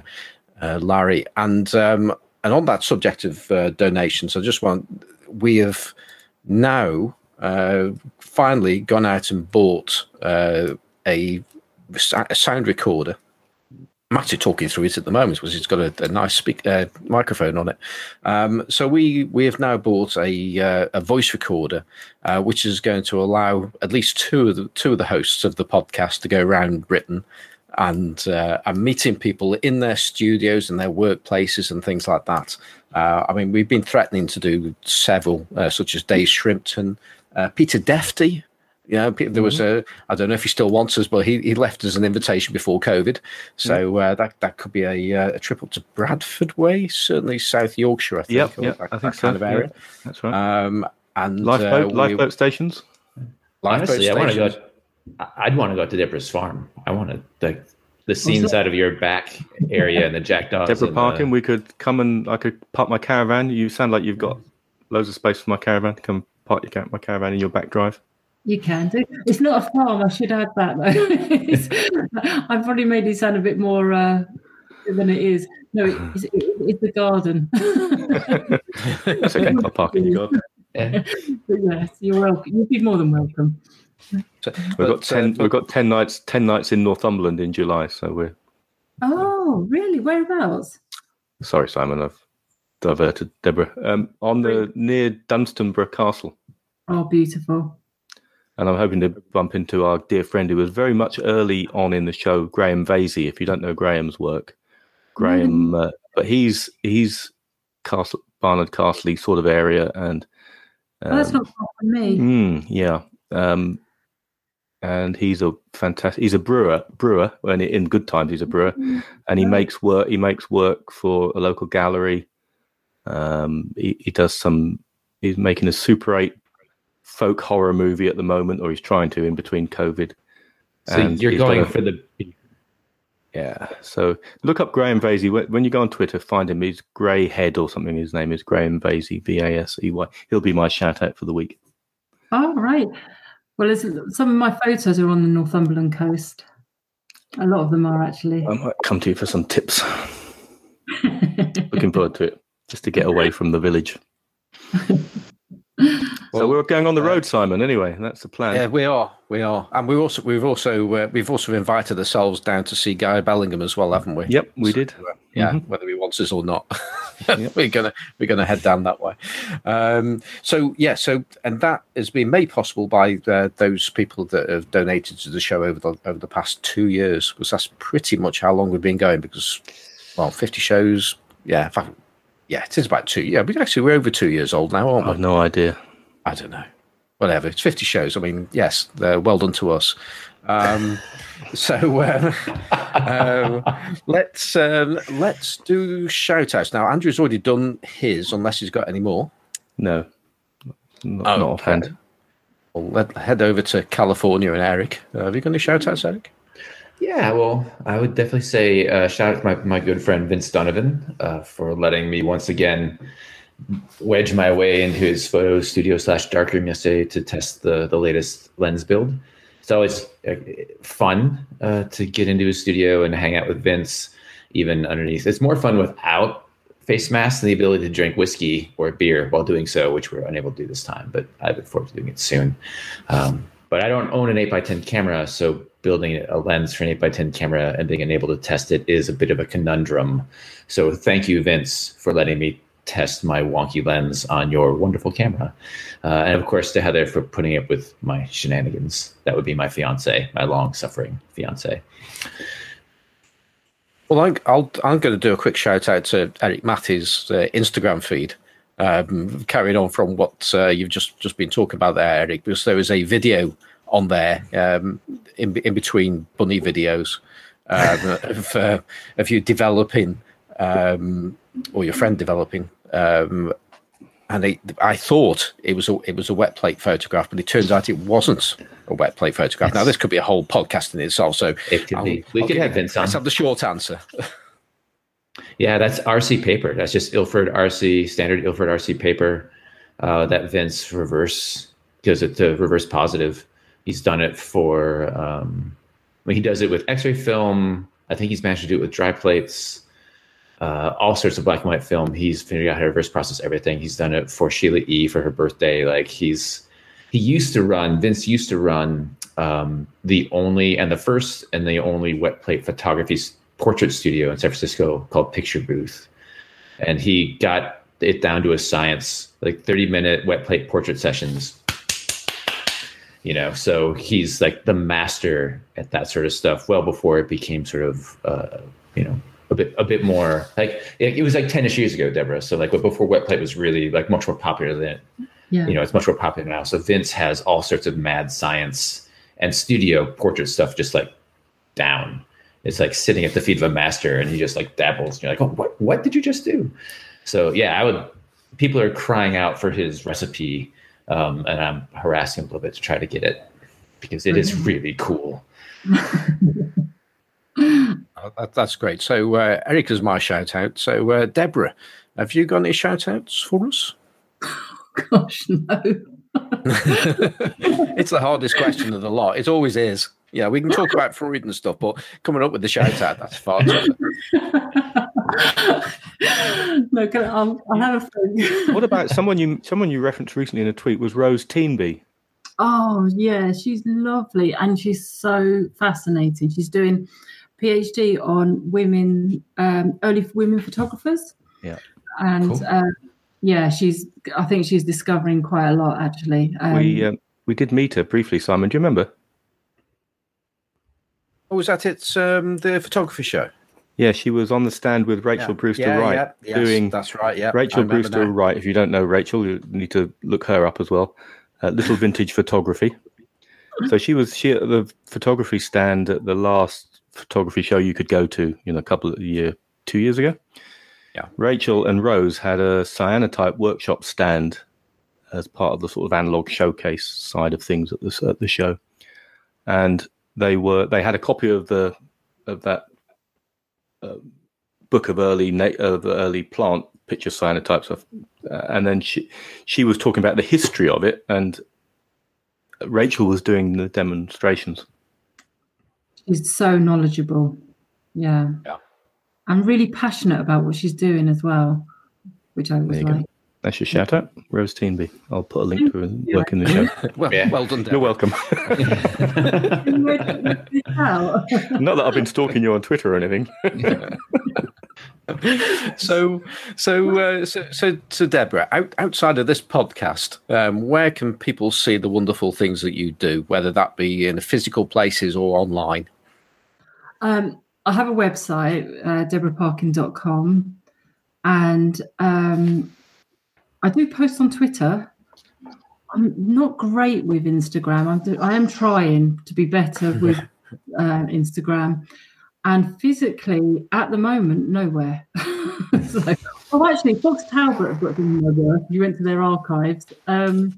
uh, Larry. And um, and on that subject of uh, donations, I just want we have now uh, finally gone out and bought uh, a, a sound recorder. I'm actually talking through it at the moment because it's got a, a nice speak, uh, microphone on it. Um, so we we have now bought a uh, a voice recorder, uh, which is going to allow at least two of the two of the hosts of the podcast to go around Britain and uh, and meeting people in their studios and their workplaces and things like that. Uh, I mean, we've been threatening to do several, uh, such as Dave Shrimpton, uh, Peter Defty. You know, there was a. I don't know if he still wants us, but he, he left us an invitation before COVID, so uh, that that could be a, uh, a trip up to Bradford way, certainly South Yorkshire. I think. Yep, or yep, that, I think that kind of area. That's right. Um, and lifeboat, uh, we- lifeboat stations. lifeboat Honestly, I want to stations. go. I- I'd want to go to Deborah's farm. I want to like the scenes out of your back area and the jackdaws. Deborah and parking. the- We could come and I could park my caravan. You sound like you've got loads of space for my caravan. To come park your my caravan in your back drive. You can do. It's not a farm. I should add that though. It's- I've probably made it sound a bit more uh, than it is. No, it's, it's the garden. That's okay. I'll park in your garden. Yeah. Yes, you're welcome. You'd be more than welcome. So, We've but, got ten. uh, we've got ten nights. Ten nights in Northumberland in July. So we're Oh, really? Whereabouts? sorry, Simon. I've diverted Deborah. Um, on the near Dunstanburgh Castle, Oh, beautiful. And I'm hoping to bump into our dear friend who was very much early on in the show, Graham Vasey. If you don't know Graham's work, Graham, uh, but he's he's Castle Barnard Castle sort of area, and Oh, that's um, not far from me. Mm, yeah. Um, and he's a fantastic. He's a brewer. Brewer. When in good times, he's a brewer, and he makes work. He makes work for a local gallery. Um, he, he does some. He's making a Super Eight folk horror movie at the moment, or he's trying to in between COVID. So And you're going a- for the yeah. So look up Graham Vasey. When when you go on Twitter, find him. He's Grey Head or something. His name is Graham Vasey. V A S E Y. He'll be my shout out for the week. Oh, right. Well, it's, some of my photos are on the Northumberland coast. A lot of them are actually. I might come to you for some tips. Looking forward to it, just to get away from the village. so we're going on the road, Simon. Anyway, that's the plan. Yeah, we are, we are, and we also we've also uh, we've also invited ourselves down to see Guy Bellingham as well, haven't we? Yep, we did. Uh, yeah, Mhm. whether he wants us or not, we're gonna we're gonna head down that way. Um, so yeah, so and that has been made possible by uh, those people that have donated to the show over the over the past two years, because that's pretty much how long we've been going. Because well, fifty shows, yeah, yeah, it is about two. Yeah, we actually we're over two years old now, aren't we? I've no idea. I don't know. Whatever. It's 50 shows. I mean, yes, they're well done to us. Um, so um, uh, let's um, let's do shout outs. Now, Andrew's already done his, unless he's got any more. No, not, Oh, not offhand. Well, let head over to California and Erik. Uh, have you got any shout outs, Erik? Yeah, well, I would definitely say uh, shout out to my, my good friend Vince Donovan uh, for letting me once again wedge my way into his photo studio slash darkroom yesterday to test the the latest lens build. It's always uh, fun uh, to get into his studio and hang out with Vince, even underneath. It's more fun without face masks and the ability to drink whiskey or beer while doing so, which we're unable to do this time. But I look forward to doing it soon. Um, but I don't own an 8x10 camera, so building a lens for an 8x10 camera and being unable to test it is a bit of a conundrum. So thank you, Vince, for letting me test my wonky lens on your wonderful camera. Uh, and of course, to Heather for putting up with my shenanigans. That would be my fiance, my long suffering fiance. Well, I'm, I'll, I'm going to do a quick shout out to Erik Matty's uh, Instagram feed. Um, carrying on from what uh, you've just, just been talking about there, Erik, because there is a video on there um, in, in between bunny videos um, of, of you developing um, or your friend developing. Um, and it, I thought it was a, it was a wet plate photograph, but it turns out it wasn't a wet plate photograph. Now this could be a whole podcast in itself. So It could I'll- be. We I'll could have Vince on. Let's have the short answer. Yeah, that's RC paper. That's just Ilford RC standard Ilford RC paper uh, that Vince reverse because it's a reverse positive. He's done it for. Um, I mean, he does it with X-ray film. I think he's managed to do it with dry plates. Uh, all sorts of black and white film. He's figured out how to reverse process everything. He's done it for Sheila E for her birthday. Like he's he used to run. Vince used to run um, the only and the first and the only wet plate photography portrait studio in San Francisco called Picture Booth, and he got it down to a science, like thirty minute wet plate portrait sessions. You know, so he's like the master at that sort of stuff. Well before it became sort of, uh, you know, a bit a bit more like it, it was like ten-ish years ago, Deborah. So like, before wet plate was really like much more popular than Yeah. you know, it's much more popular now. So Vince has all sorts of mad science and studio portrait stuff just like down. It's like sitting at the feet of a master and he just like dabbles. And you're like, oh, what, what did you just do? So yeah, I would, people are crying out for his recipe. Um, and I'm harassing him a little bit to try to get it because it is really cool. Oh, that, that's great. So uh, Erik is my shout out. So uh, Deborah, have you got any shout outs for us? Gosh, no. it's the hardest question of the lot. It always is. Yeah, we can talk about Freud and stuff, but coming up with the shout out, that's far tougher. no, can I, I'll, I'll have a think. What about someone you someone you referenced recently in a tweet was Rose Teanby? Oh yeah, she's lovely and she's so fascinating. She's doing PhD on women, um, early women photographers. Yeah. and Cool. uh, yeah, she's. I think she's discovering quite a lot actually. Um, we um, we did meet her briefly, Simon. Do you remember? Oh, was that it? Um, the photography show. Yeah, she was on the stand with Rachel Yeah. Brewster Yeah, Wright yeah, yes, doing That's right. Yeah, Rachel Brewster now. Wright. If you don't know Rachel, you need to look her up as well. Uh, Little Vintage Photography. So she was she at the photography stand at the last photography show you could go to, you know, a couple of year, two years ago. Yeah. Rachel and Rose had a cyanotype workshop stand as part of the sort of analog showcase side of things at the at the show, and they were they had a copy of the of that uh, book of early na- of early plant picture cyanotypes of, uh, and then she she was talking about the history of it, and Rachel was doing the demonstrations. She's so knowledgeable. Yeah. Yeah. And really passionate about what she's doing as well, which I was There you go. like. That's your shout out, Rose Teanby. I'll put a link to her work in the show. Well, Yeah. well done. You're welcome. Where did you pick this out? Not that I've been stalking you on Twitter or anything. so, so, uh, so, so, so, Deborah, out, outside of this podcast, um, where can people see the wonderful things that you do, whether that be in physical places or online? Um, I have a website, uh, deborahparkin.com, and um, I do post on Twitter. I'm not great with Instagram. I'm do, I am trying to be better with uh, Instagram, and physically at the moment nowhere. so, well, actually, Fox Talbot have got my work. You went to their archives, um,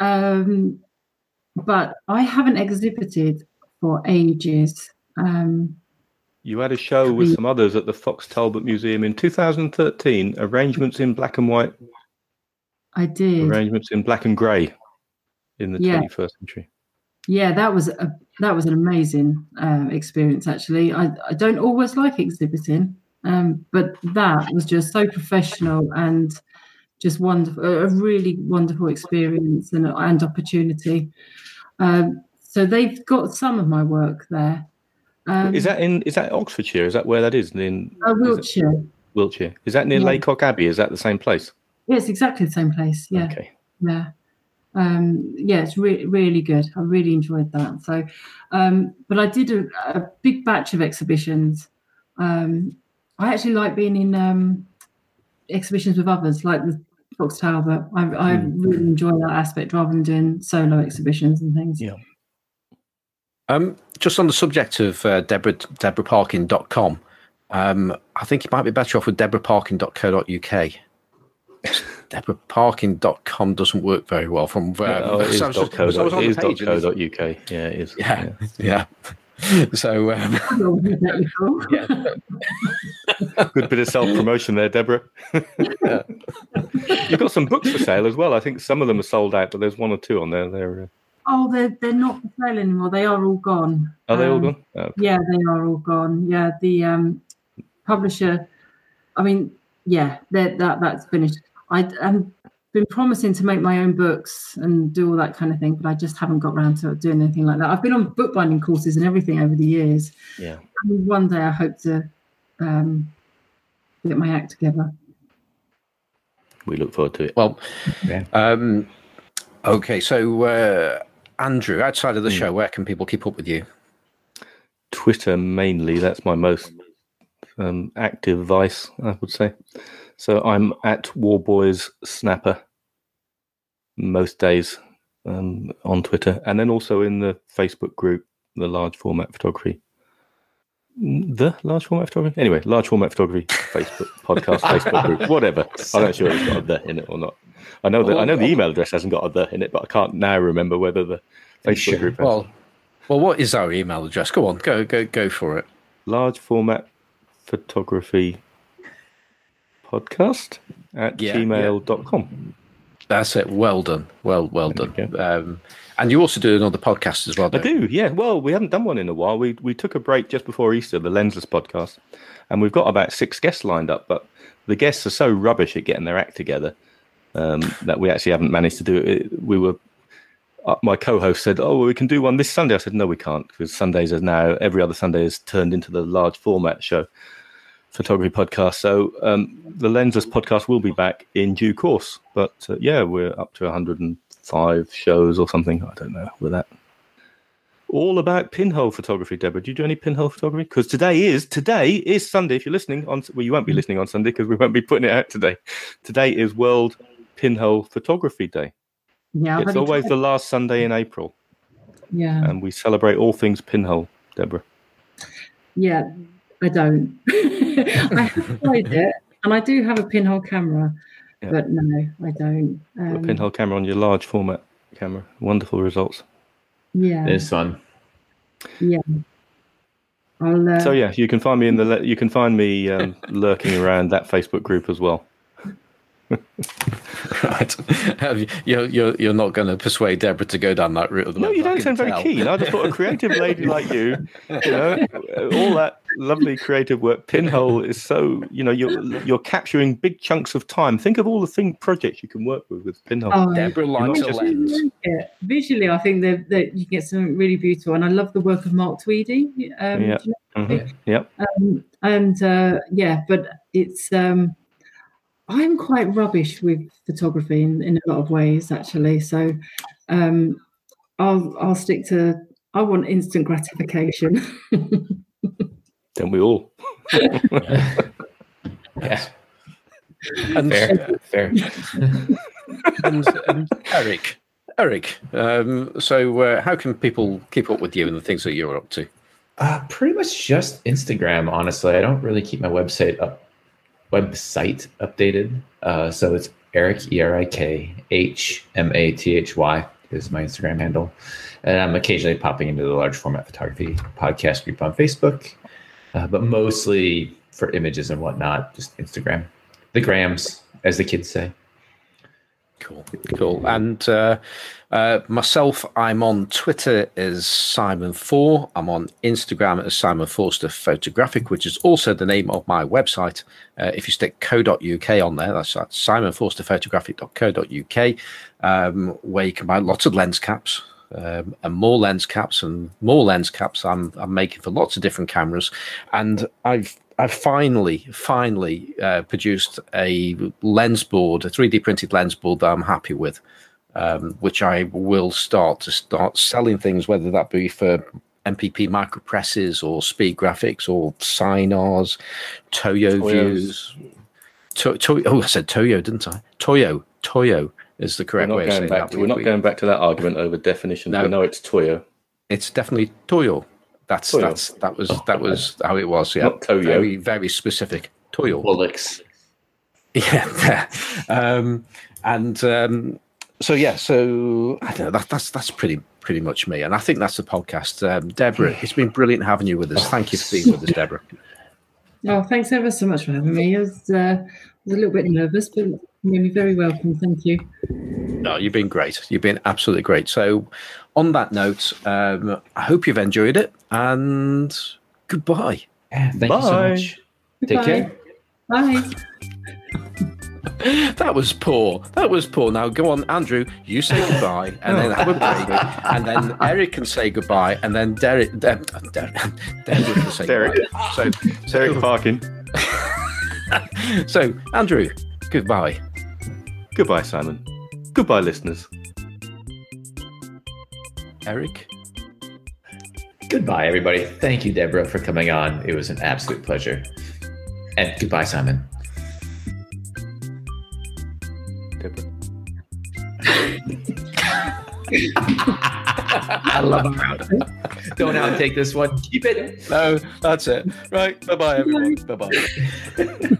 um, but I haven't exhibited for ages. Um, You had a show with some others at the Fox Talbot Museum in 2013. Arrangements in black and white, I did. arrangements in black and grey in the Yeah. 21st century. Yeah, that was a that was an amazing um, experience. Actually, I I don't always like exhibiting, um, but that was just so professional and just wonderful. A a really wonderful experience and and opportunity. Um, so they've got some of my work there. Um, is that in? Is that Oxfordshire? Is that where that is? In uh, is it Wiltshire? Wiltshire. Is that near Yeah. Lacock Abbey? Is that the same place? Yeah, it's exactly the same place. Yeah. Okay. yeah um yeah it's really really good i really enjoyed that so um but i did a, a big batch of exhibitions um i actually like being in um exhibitions with others like the fox talbot i, I Hmm. really enjoy that aspect rather than doing solo exhibitions and things Yeah. Um, just on the subject of uh, Deborah, DeborahParkin.com, um, I think you might be better off with DeborahParkin.co.uk. DeborahParkin.com doesn't work very well from. Um, oh, it is so I was dot co. so dot- the is dot page and it's- dot uk. Yeah, it is. Yeah, yeah. So um, yeah. Good bit of self promotion there, Deborah. You've got some books for sale as well. I think some of them are sold out, but there's one or two on there. They're uh, oh they're they're not for sale anymore they are all gone are they all Um, gone? Oh, Yeah, they are all gone. Yeah, the um, publisher. I mean, yeah, that that that's finished. I I've been promising to make my own books and do all that kind of thing, but I just haven't got around to doing anything like that. I've been on bookbinding courses and everything over the years. yeah. And one day I hope to um, get my act together. We look forward to it. well, Yeah. um, okay. So uh, Andrew, outside of the Hmm. show, where can people keep up with you? Twitter mainly. That's my most um, active vice, I would say. So I'm at Warboys Snapper most days um, on Twitter, and then also in the Facebook group, the Large Format Photography. The large format photography. Anyway, large format photography Facebook podcast Facebook group, whatever. I'm not sure if it's got a the in it or not. I know that I know the email address hasn't got a the in it, but I can't now remember whether the Facebook Sure. group has. Well, well, what is our email address? Go on, go, go, go for it. large format photography podcast at Yeah, gmail.com. That's it. Well done. Well, well done. Um, and you also do another podcast as well. I do, yeah. Well, we haven't done one in a while. We we took a break just before Easter, the Lensless podcast, and we've got about six guests lined up. But the guests are so rubbish at getting their act together um, that we actually haven't managed to do it. We were uh, my co-host said, "Oh, well, we can do one this Sunday." I said, "No, we can't because Sundays are now every other Sunday has turned into the large format show photography podcast." So um, the Lensless podcast will be back in due course. But uh, yeah, we're up to 105 shows or something. I don't know with that. All about pinhole photography, Deborah. Do you do any pinhole photography? Because today is today is Sunday. If you're listening on, well, you won't be listening on Sunday because we won't be putting it out today. Today is World Pinhole Photography Day. Yeah, I've It's always the last Sunday in April, yeah, and we celebrate all things pinhole. Deborah, yeah. I don't. I have tried it, and I do have a pinhole camera, Yeah. but no, I don't. a Um, pinhole camera on your large format camera, wonderful results. Yeah, It's fun. I'll. Uh, So yeah, you can find me in the le- you can find me um, lurking around that Facebook group as well. right. You- You're, you're, you're not going to persuade Deborah to go down that route at the No, you don't can sound very keen. I just thought a creative lady like you, you know, all that lovely creative work. Pinhole is so, you know, you're you're capturing big chunks of time. Think of all the thing projects you can work with with Pinhole. oh, Deborah likes not a just- lens. Yeah. Visually, I think that, that you get something really beautiful, and I love the work of Mark Tweedy. Um, Yeah. you know- Mhm. Yep. um, and uh, yeah, but it's um, I'm quite rubbish with photography in, in a lot of ways, actually. So um, I'll I'll stick to. I want instant gratification. Don't we all? Yeah, And, fair, fair. and, and Erik, Erik. Um, so, uh, how can people keep up with you and the things that you're up to? Uh, pretty much just Instagram, honestly. I don't really keep my website up, website updated. Uh, so it's Erik E R I K H M A T H Y is my Instagram handle, and I'm occasionally popping into the large format photography podcast group on Facebook, uh, but mostly for images and whatnot, just Instagram, the grams, as the kids say. Cool, cool. And uh, uh, myself, I'm on Twitter as Simon Four. I'm on Instagram as Simon Forster Photographic, which is also the name of my website. Uh, if you stick co.uk on there, that's at simonforsterphotographic.co.uk, um, where you can buy lots of lens caps. Um, and more lens caps and more lens caps I'm, I'm making for lots of different cameras and I've I've finally, finally uh, produced a lens board, a 3D printed lens board that I'm happy with, um, which I will start to start selling things, whether that be for MPP micropresses or speed graphics or Sinars, Toyo Toyos. views. To, to, oh, I said Toyo, didn't I? Toyo, Toyo is the correct way of saying that. To, we're not going back to that argument over definitions. No. We know it's Toyo, It's definitely Toyo. That's Toyo. that's that was that was how it was. Yeah, Not Toyo. very very specific. Toyo. Bullocks. Yeah, um, and um, so yeah, so I don't know. That, that's that's pretty pretty much me, and I think that's the podcast. Um, Deborah, it's been brilliant having you with us. Thank you for being with us, Deborah. oh, thanks ever so much for having me. I was, uh, I was a little bit nervous, but you made me very welcome. Thank you. No, you've been great. You've been absolutely great. So, on that note, um, I hope you've enjoyed it, and goodbye. Yeah, thank you so Bye. much. Take Goodbye. care. Bye. That was poor. That was poor. Now go on, Andrew. You say goodbye, and then have a break, and then Erik can say goodbye, and then Derek, De- Derek, Derek can say Derek. goodbye. So, Derek Parkin. so Andrew, goodbye. Goodbye, Simon. Goodbye, listeners. Erik. Goodbye, everybody. Thank you, Deborah, for coming on. It was an absolute pleasure. And goodbye, Simon. Deborah. I love it. Don't outtake this one. Keep it. No, that's it. Right. Bye bye, everyone. Bye bye.